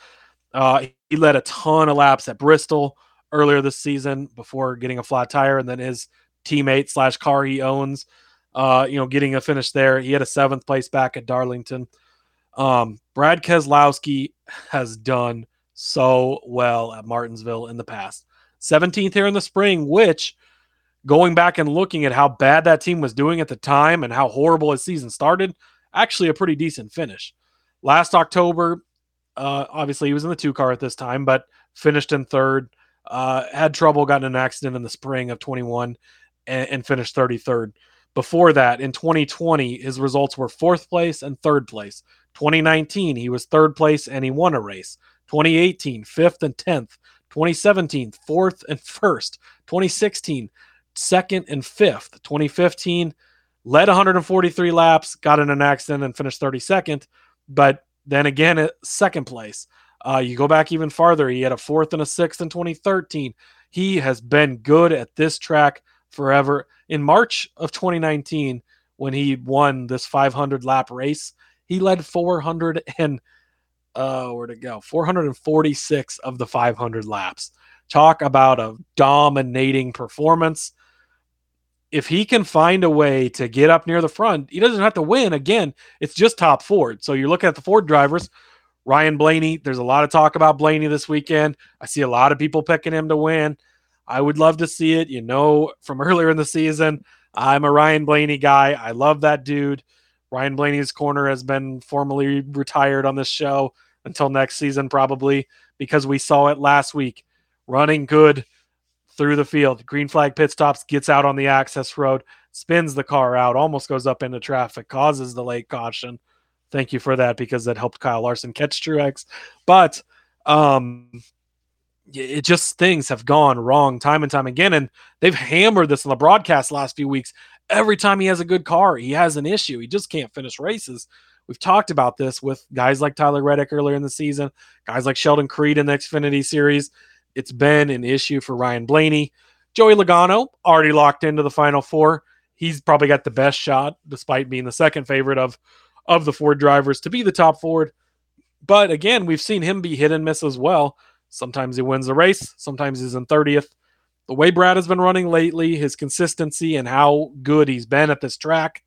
Uh he led a ton of laps at bristol earlier this season before getting a flat tire, and then his teammate slash car he owns, uh, you know, getting a finish there. He had a seventh place back at Darlington. Um, Brad Keselowski has done so well at Martinsville in the past. 17th here in the spring, which going back and looking at how bad that team was doing at the time and how horrible his season started, actually a pretty decent finish. Last October, uh, obviously he was in the two car at this time, but finished in third. Uh, had trouble, got in an accident in the spring of 21 and, and finished 33rd. Before that, in 2020, his results were fourth place and third place. 2019, he was third place and he won a race. 2018, fifth and 10th. 2017, fourth and first. 2016, second and fifth. 2015, led 143 laps, got in an accident and finished 32nd, but then again, second place. Uh, you go back even farther, he had a fourth and a sixth in 2013. He has been good at this track forever. In March of 2019, when he won this 500 lap race, he led 400 and uh, where to go? 446 of the 500 laps. Talk about a dominating performance. If he can find a way to get up near the front, he doesn't have to win. Again, it's just top Ford. So you're looking at the Ford drivers Ryan Blaney, there's a lot of talk about Blaney this weekend. I see a lot of people picking him to win. I would love to see it. You know, from earlier in the season, I'm a Ryan Blaney guy. I love that dude. Ryan Blaney's corner has been formally retired on this show until next season, probably because we saw it last week. Running good through the field. Green flag pit stops, gets out on the access road, spins the car out, almost goes up into traffic, causes the late caution. Thank you for that because that helped Kyle Larson catch Truex. But um, it just things have gone wrong time and time again, and they've hammered this on the broadcast last few weeks. every time he has a good car, he has an issue. He just can't finish races. We've talked about this with guys like Tyler Reddick earlier in the season, guys like Sheldon Creed in the Xfinity series. It's been an issue for Ryan Blaney. Joey Logano already locked into the final four. He's probably got the best shot, despite being the second favorite of of the Ford drivers to be the top Ford. But again, we've seen him be hit and miss as well. Sometimes he wins the race, sometimes he's in 30th. The way Brad has been running lately, his consistency and how good he's been at this track,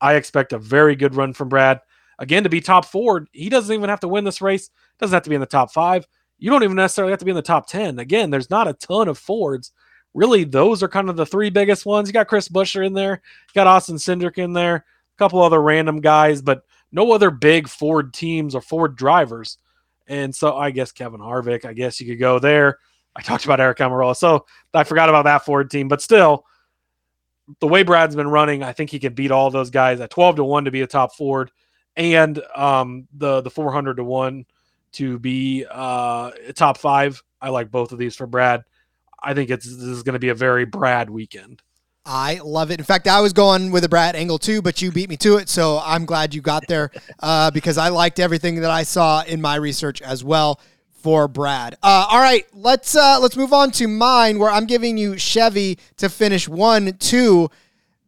I expect a very good run from Brad. Again, to be top four, he doesn't even have to win this race. Doesn't have to be in the top five. You don't even necessarily have to be in the top 10. Again, there's not a ton of Fords. Really, those are kind of the three biggest ones. You got Chris Buescher in there, you got Austin Cindric in there, a couple other random guys, but no other big Ford teams or Ford drivers. And so I guess Kevin Harvick, I guess you could go there. I talked about Aric Almirola, so I forgot about that Ford team, but still, the way Brad's been running, I think he can beat all those guys at 12 to 1 to be a top Ford and um, the the 400 to 1 to be uh, top 5. I like both of these for Brad. I think it's this is going to be a very Brad weekend. I love it. In fact, I was going with a Brad angle too, but you beat me to it. So I'm glad you got there uh, because I liked everything that I saw in my research as well for Brad. Uh, all right, let's uh, let's move on to mine, where I'm giving you Chevy to finish one, two.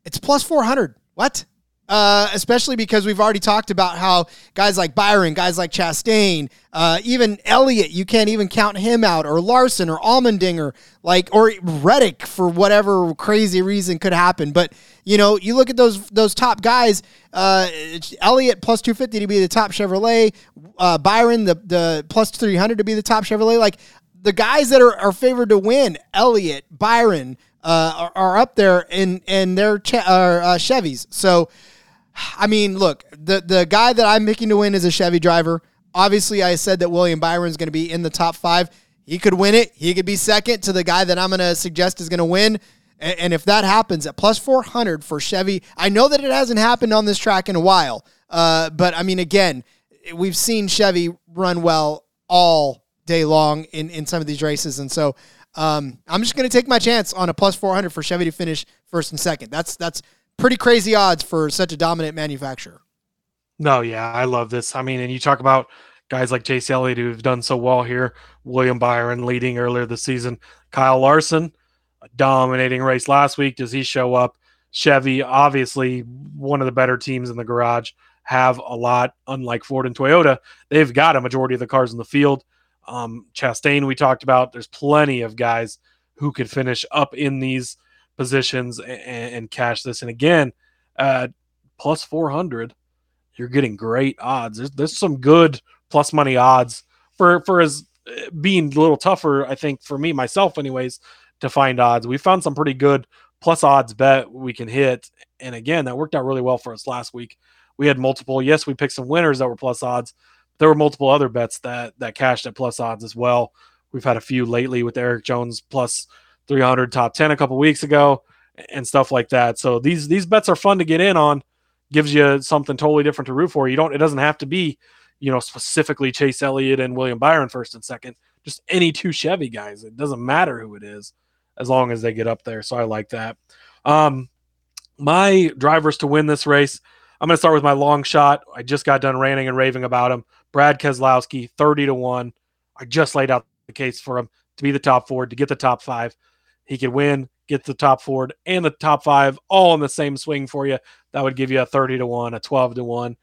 It's plus four hundred. What? Uh, especially because we've already talked about how guys like Byron, guys like Chastain, uh, even Elliott, you can't even count him out, or Larson, or Allmendinger, like or Reddick for whatever crazy reason could happen. But you know, you look at those those top guys. Uh, Elliott plus two fifty to be the top Chevrolet. Uh, Byron the the plus three hundred to be the top Chevrolet. Like the guys that are, are favored to win, Elliott, Byron, uh, are, are, up there in in their che- uh, Chevys. So I mean, look, the the guy that I'm picking to win is a Chevy driver. Obviously, I said that William Byron's going to be in the top five. He could win it. He could be second to the guy that I'm going to suggest is going to win. And, and, if that happens at plus 400 for Chevy, I know that it hasn't happened on this track in a while. Uh, but I mean, again, we've seen Chevy run well all day long in, in some of these races. And so um, I'm just going to take my chance on a plus 400 for Chevy to finish first and second. That's that's pretty crazy odds for such a dominant manufacturer. No, yeah, I love this. I mean, and you talk about guys like Chase Elliott who've done so well here, William Byron leading earlier this season, Kyle Larson, dominating race last week. Does he show up? Chevy, obviously one of the better teams in the garage, have a lot, unlike Ford and Toyota. They've got a majority of the cars in the field. Um, Chastain, we talked about, there's plenty of guys who could finish up in these positions and, and cash this. And again, uh, plus 400, you're getting great odds. There's, there's some good plus money odds for, for as uh, being a little tougher, I think, for me, myself, anyways, to find odds. We found some pretty good plus odds bet we can hit. And again, that worked out really well for us last week. We had multiple, yes, we picked some winners that were plus odds. There were multiple other bets that that cashed at plus odds as well. We've had a few lately with Erik Jones plus 300 top 10 a couple weeks ago and stuff like that. So these these bets are fun to get in on. Gives you something totally different to root for. You don't it doesn't have to be, you know, specifically Chase Elliott and William Byron first and second. Just any two Chevy guys. It doesn't matter who it is as long as they get up there. So I like that. Um my drivers to win this race. I'm going to start with my long shot. I just got done ranting and raving about him. Brad Keselowski, 30 to 1. I just laid out the case for him to be the top four, to get the top five. He could win, get the top four and the top five all in the same swing for you. That would give you a 30 to 1, a 12 to 1,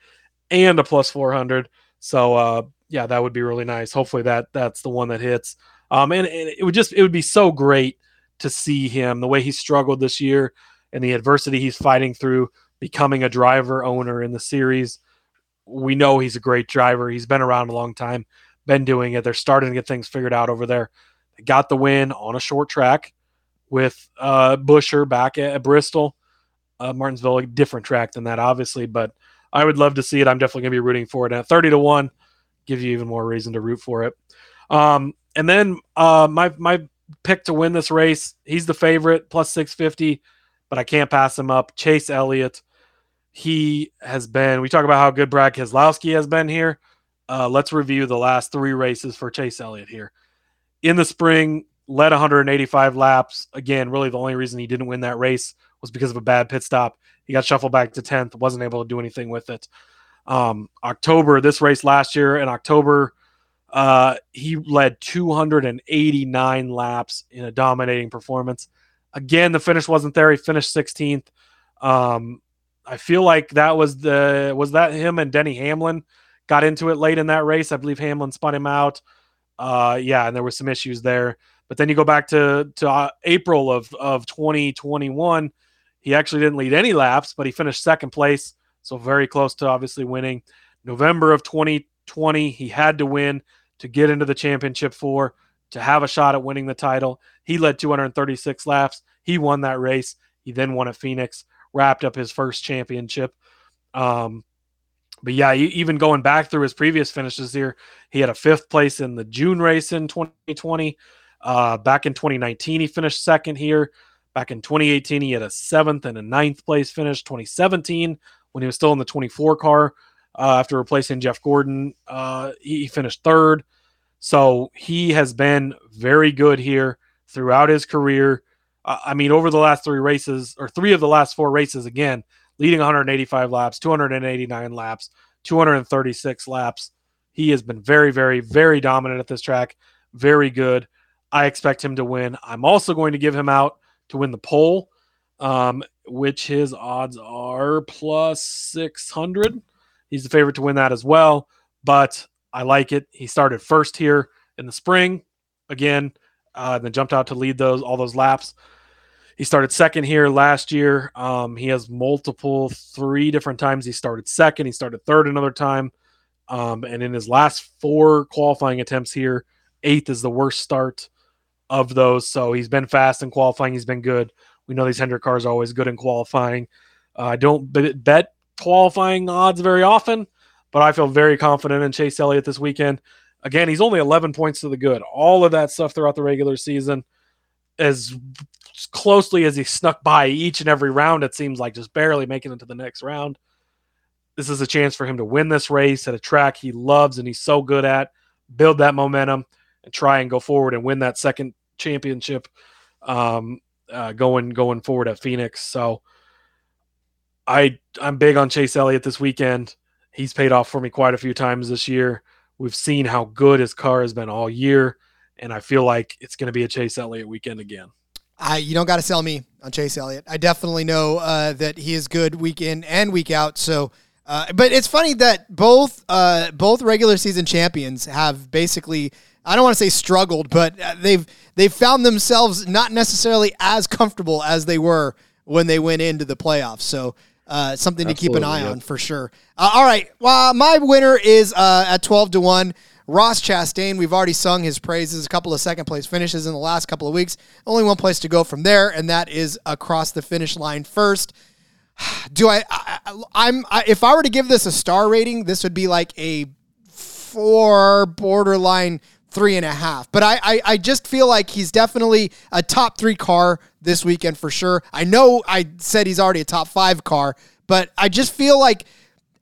and a plus 400. So, uh, yeah, that would be really nice. Hopefully that that's the one that hits. Um, and, and it would just it would be so great to see him the way he struggled this year and the adversity he's fighting through becoming a driver owner in the series. We know he's a great driver. He's been around a long time, been doing it. They're starting to get things figured out over there. They got the win on a short track with uh, Buescher back at, at Bristol. Uh, Martinsville, a different track than that, obviously, but I would love to see it. I'm definitely going to be rooting for it. at 30 to 1, gives you even more reason to root for it. Um, and then uh, my, my pick to win this race, he's the favorite, plus 650, but I can't pass him up. Chase Elliott. He has been, we talk about how good Brad Keselowski has been here. Uh, let's review the last three races for Chase Elliott here. In the spring, led 185 laps. Again, really the only reason he didn't win that race was because of a bad pit stop. He got shuffled back to 10th, wasn't able to do anything with it. Um, October, this race last year in October, uh, he led 289 laps in a dominating performance. Again, the finish wasn't there. He finished 16th. Um, I feel like that was the was that him and Denny Hamlin got into it late in that race. I believe Hamlin spun him out. Uh, yeah, and there were some issues there. But then you go back to to uh, April of of 2021. He actually didn't lead any laps, but he finished second place, so very close to obviously winning. November of 2020, he had to win to get into the championship four to have a shot at winning the title. He led 236 laps. He won that race. He then won at Phoenix, wrapped up his first championship. Um, but yeah, even going back through his previous finishes here, he had a fifth place in the June race in 2020. Uh, back in 2019, he finished second here. Back in 2018, he had a seventh and a ninth place finish. 2017, when he was still in the 24 car uh, after replacing Jeff Gordon, uh, he finished third. So he has been very good here throughout his career. I mean, over the last three races, or three of the last four races, again, leading 185 laps, 289 laps, 236 laps. He has been very, very, very dominant at this track. Very good. I expect him to win. I'm also going to give him out to win the pole, um, which his odds are plus 600. He's the favorite to win that as well, but I like it. He started first here in the spring again, uh, then jumped out to lead those all those laps. He started second here last year. Um, he has multiple, three different times he started second. He started third another time. Um, and in his last four qualifying attempts here, eighth is the worst start of those. So he's been fast in qualifying. He's been good. We know these Hendrick cars are always good in qualifying. Uh, I don't bet qualifying odds very often, but I feel very confident in Chase Elliott this weekend. Again, he's only 11 points to the good. All of that stuff throughout the regular season, as closely as he snuck by each and every round, it seems like just barely making it to the next round. This is a chance for him to win this race at a track he loves and he's so good at, build that momentum, and try and go forward and win that second championship um, uh, going going forward at Phoenix. So I I'm big on Chase Elliott this weekend. He's paid off for me quite a few times this year. We've seen how good his car has been all year, and I feel like it's going to be a Chase Elliott weekend again. I, you don't got to sell me on Chase Elliott. I definitely know uh, that he is good week in and week out. So, uh, but it's funny that both uh, both regular season champions have basically I don't want to say struggled, but uh, they've they've found themselves not necessarily as comfortable as they were when they went into the playoffs. So uh, something Absolutely, to keep an eye on for sure. Uh, all right, well, my winner is uh, at twelve to one. Ross Chastain, we've already sung his praises. A couple of second place finishes in the last couple of weeks. Only one place to go from there, and that is across the finish line first. Do I? I am if I were to give this a star rating, this would be like a four, borderline three and a half. But I, I, I just feel like he's definitely a top three car this weekend for sure. I know I said he's already a top five car, but I just feel like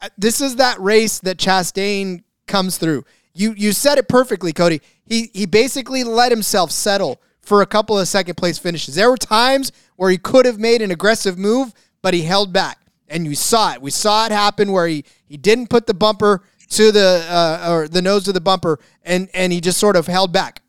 uh, this is that race that Chastain comes through. You you said it perfectly, Cody. He he basically let himself settle for a couple of second place finishes. There were times where he could have made an aggressive move, but he held back. And you saw it. We saw it happen where he, he didn't put the bumper to the uh, or the nose of the bumper, and and he just sort of held back.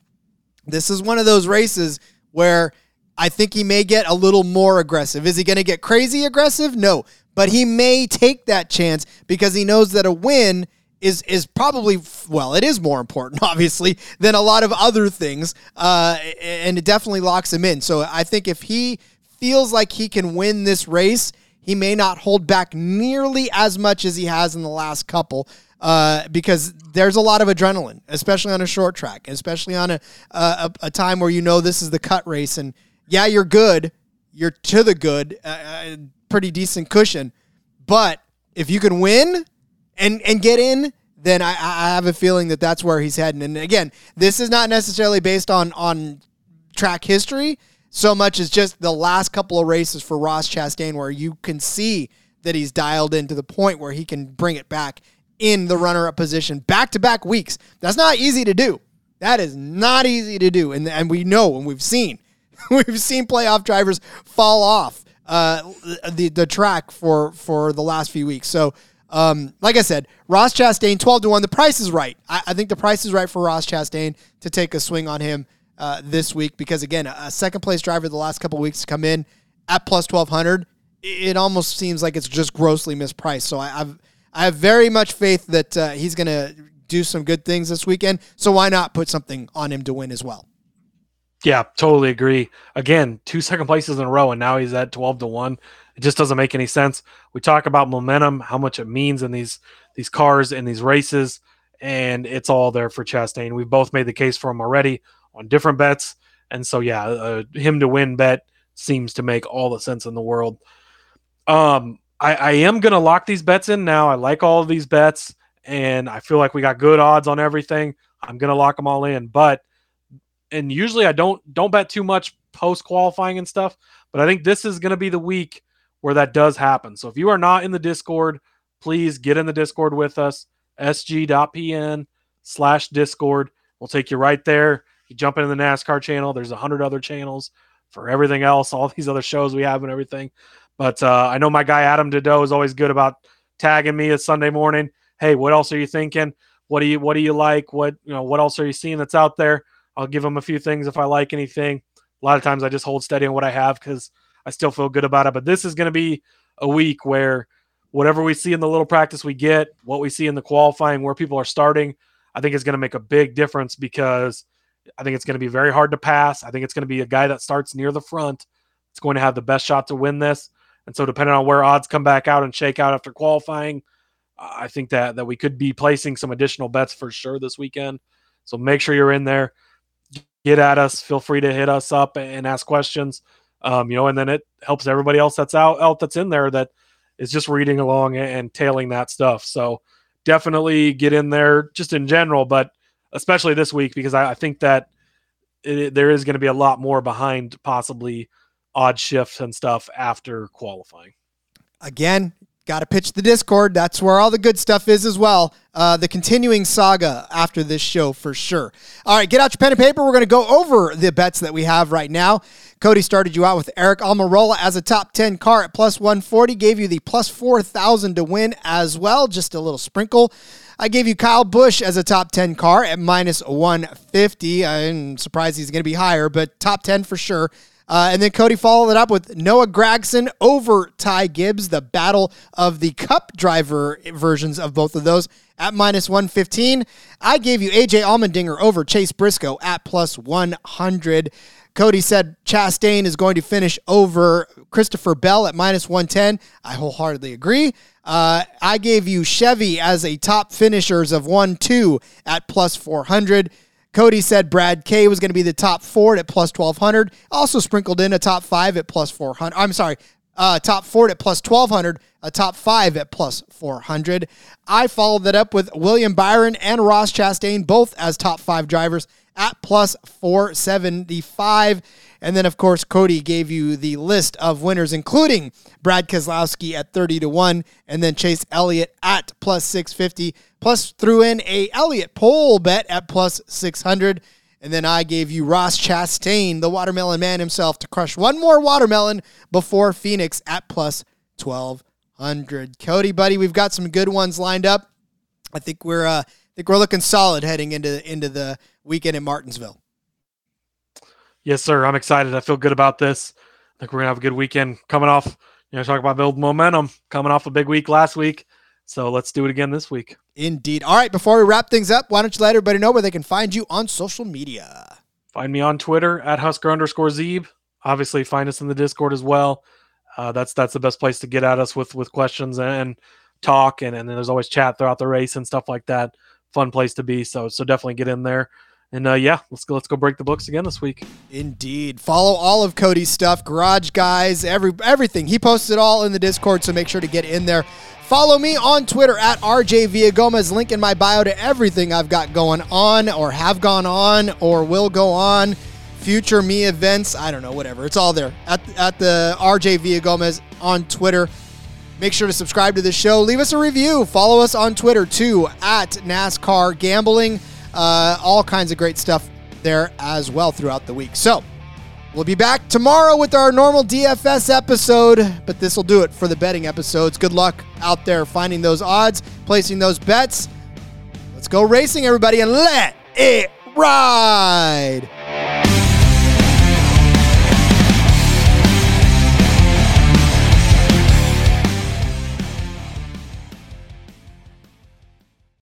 This is one of those races where I think he may get a little more aggressive. Is he going to get crazy aggressive? No, but he may take that chance because he knows that a win is is probably well, it is more important, obviously, than a lot of other things, uh, and it definitely locks him in. So I think if he feels like he can win this race, he may not hold back nearly as much as he has in the last couple uh, because there's a lot of adrenaline, especially on a short track, especially on a, a, a time where you know this is the cut race. And yeah, you're good, you're to the good, uh, uh, pretty decent cushion. But if you can win and and get in, then I, I have a feeling that that's where he's heading. And again, this is not necessarily based on on track history so much as just the last couple of races for Ross Chastain, where you can see that he's dialed in to the point where he can bring it back in the runner up position back to back weeks. That's not easy to do. That is not easy to do. And, and we know and we've seen, we've seen playoff drivers fall off uh, the the track for for the last few weeks. So, um, like I said, Ross Chastain twelve to one. The price is right. I, I think the price is right for Ross Chastain to take a swing on him uh, this week because again, a second place driver the last couple weeks to come in at plus twelve hundred. It almost seems like it's just grossly mispriced. So I, I've I have very much faith that uh, he's going to do some good things this weekend. So why not put something on him to win as well? Yeah, totally agree. Again, two second places in a row, and now he's at twelve to one. It just doesn't make any sense. We talk about momentum, how much it means in these these cars in these races, and it's all there for Chastain. We've both made the case for him already on different bets, and so yeah, uh, him to win bet seems to make all the sense in the world. Um, I, I am gonna lock these bets in now. I like all of these bets, and I feel like we got good odds on everything. I'm gonna lock them all in, but and usually I don't don't bet too much post qualifying and stuff, but I think this is going to be the week where that does happen. So if you are not in the Discord, please get in the Discord with us. sg.pn slash Discord. We'll take you right there. You jump into the NASCAR channel. There's a hundred other channels for everything else, all these other shows we have and everything. But uh, I know my guy Adam Dedeaux is always good about tagging me a Sunday morning. Hey, what else are you thinking? What do you what do you like? What you know? What else are you seeing that's out there? I'll give him a few things if I like anything. A lot of times I just hold steady on what I have because I still feel good about it. But this is going to be a week where whatever we see in the little practice we get, what we see in the qualifying, where people are starting, I think is going to make a big difference because I think it's going to be very hard to pass. I think it's going to be a guy that starts near the front. It's going to have the best shot to win this. And so, depending on where odds come back out and shake out after qualifying, I think that that we could be placing some additional bets for sure this weekend. So make sure you're in there get at us. Feel free to hit us up and ask questions. Um, you know, and then it helps everybody else that's out, out that's in there that is just reading along and tailing that stuff. So definitely get in there just in general, but especially this week because I, I think that it, there is going to be a lot more behind possibly odd shifts and stuff after qualifying. Again, got to pitch the Discord. That's where all the good stuff is as well. Uh, the continuing saga after this show for sure. All right, get out your pen and paper. We're going to go over the bets that we have right now. Cody started you out with Aric Almirola as a top 10 car at plus 140, gave you the plus 4,000 to win as well. Just a little sprinkle. I gave you Kyle Busch as a top 10 car at minus 150. I'm surprised he's going to be higher, but top 10 for sure. Uh, and then Cody followed it up with Noah Gragson over Ty Gibbs, the battle of the cup driver versions of both of those at minus 115. I gave you AJ Allmendinger over Chase Briscoe at plus 100. Cody said Chastain is going to finish over Christopher Bell at minus 110. I wholeheartedly agree. Uh, I gave you Chevy as a top finishers of 1 2 at plus 400. Cody said Brad K was going to be the top four at plus 1200. Also sprinkled in a top five at plus 400. I'm sorry, uh, top four at plus 1200, a top five at plus 400. I followed that up with William Byron and Ross Chastain, both as top five drivers at plus 475. And then, of course, Cody gave you the list of winners, including Brad Keselowski at 30 to 1, and then Chase Elliott at plus 650, plus threw in a Elliott pole bet at plus 600. And then I gave you Ross Chastain, the watermelon man himself, to crush one more watermelon before Phoenix at plus 1200. Cody, buddy, we've got some good ones lined up. I think we're uh, I think we're looking solid heading into into the weekend in Martinsville. Yes, sir. I'm excited. I feel good about this. I think we're gonna have a good weekend coming off. You know, talk about build momentum coming off a big week last week. So let's do it again this week. Indeed. All right. Before we wrap things up, why don't you let everybody know where they can find you on social media? Find me on Twitter at Husker underscore Zeeb. Obviously, find us in the Discord as well. Uh, that's that's the best place to get at us with with questions and talk, and and then there's always chat throughout the race and stuff like that fun place to be. So so definitely get in there. And uh, yeah, let's go. Let's go break the books again this week. Indeed. Follow all of Cody's stuff, Garage Guys, every everything. He posts it all in the Discord, so make sure to get in there. Follow me on Twitter at RJ Villagomez. Link in my bio to everything I've got going on, or have gone on, or will go on. Future me events. I don't know. Whatever. It's all there at at the RJ Villagomez on Twitter. Make sure to subscribe to the show. Leave us a review. Follow us on Twitter too at NASCAR Gambling. Uh, all kinds of great stuff there as well throughout the week. So, We'll be back tomorrow with our normal DFS episode, but this will do it for the betting episodes. Good luck out there finding those odds, placing those bets. Let's go racing, everybody, and let it ride.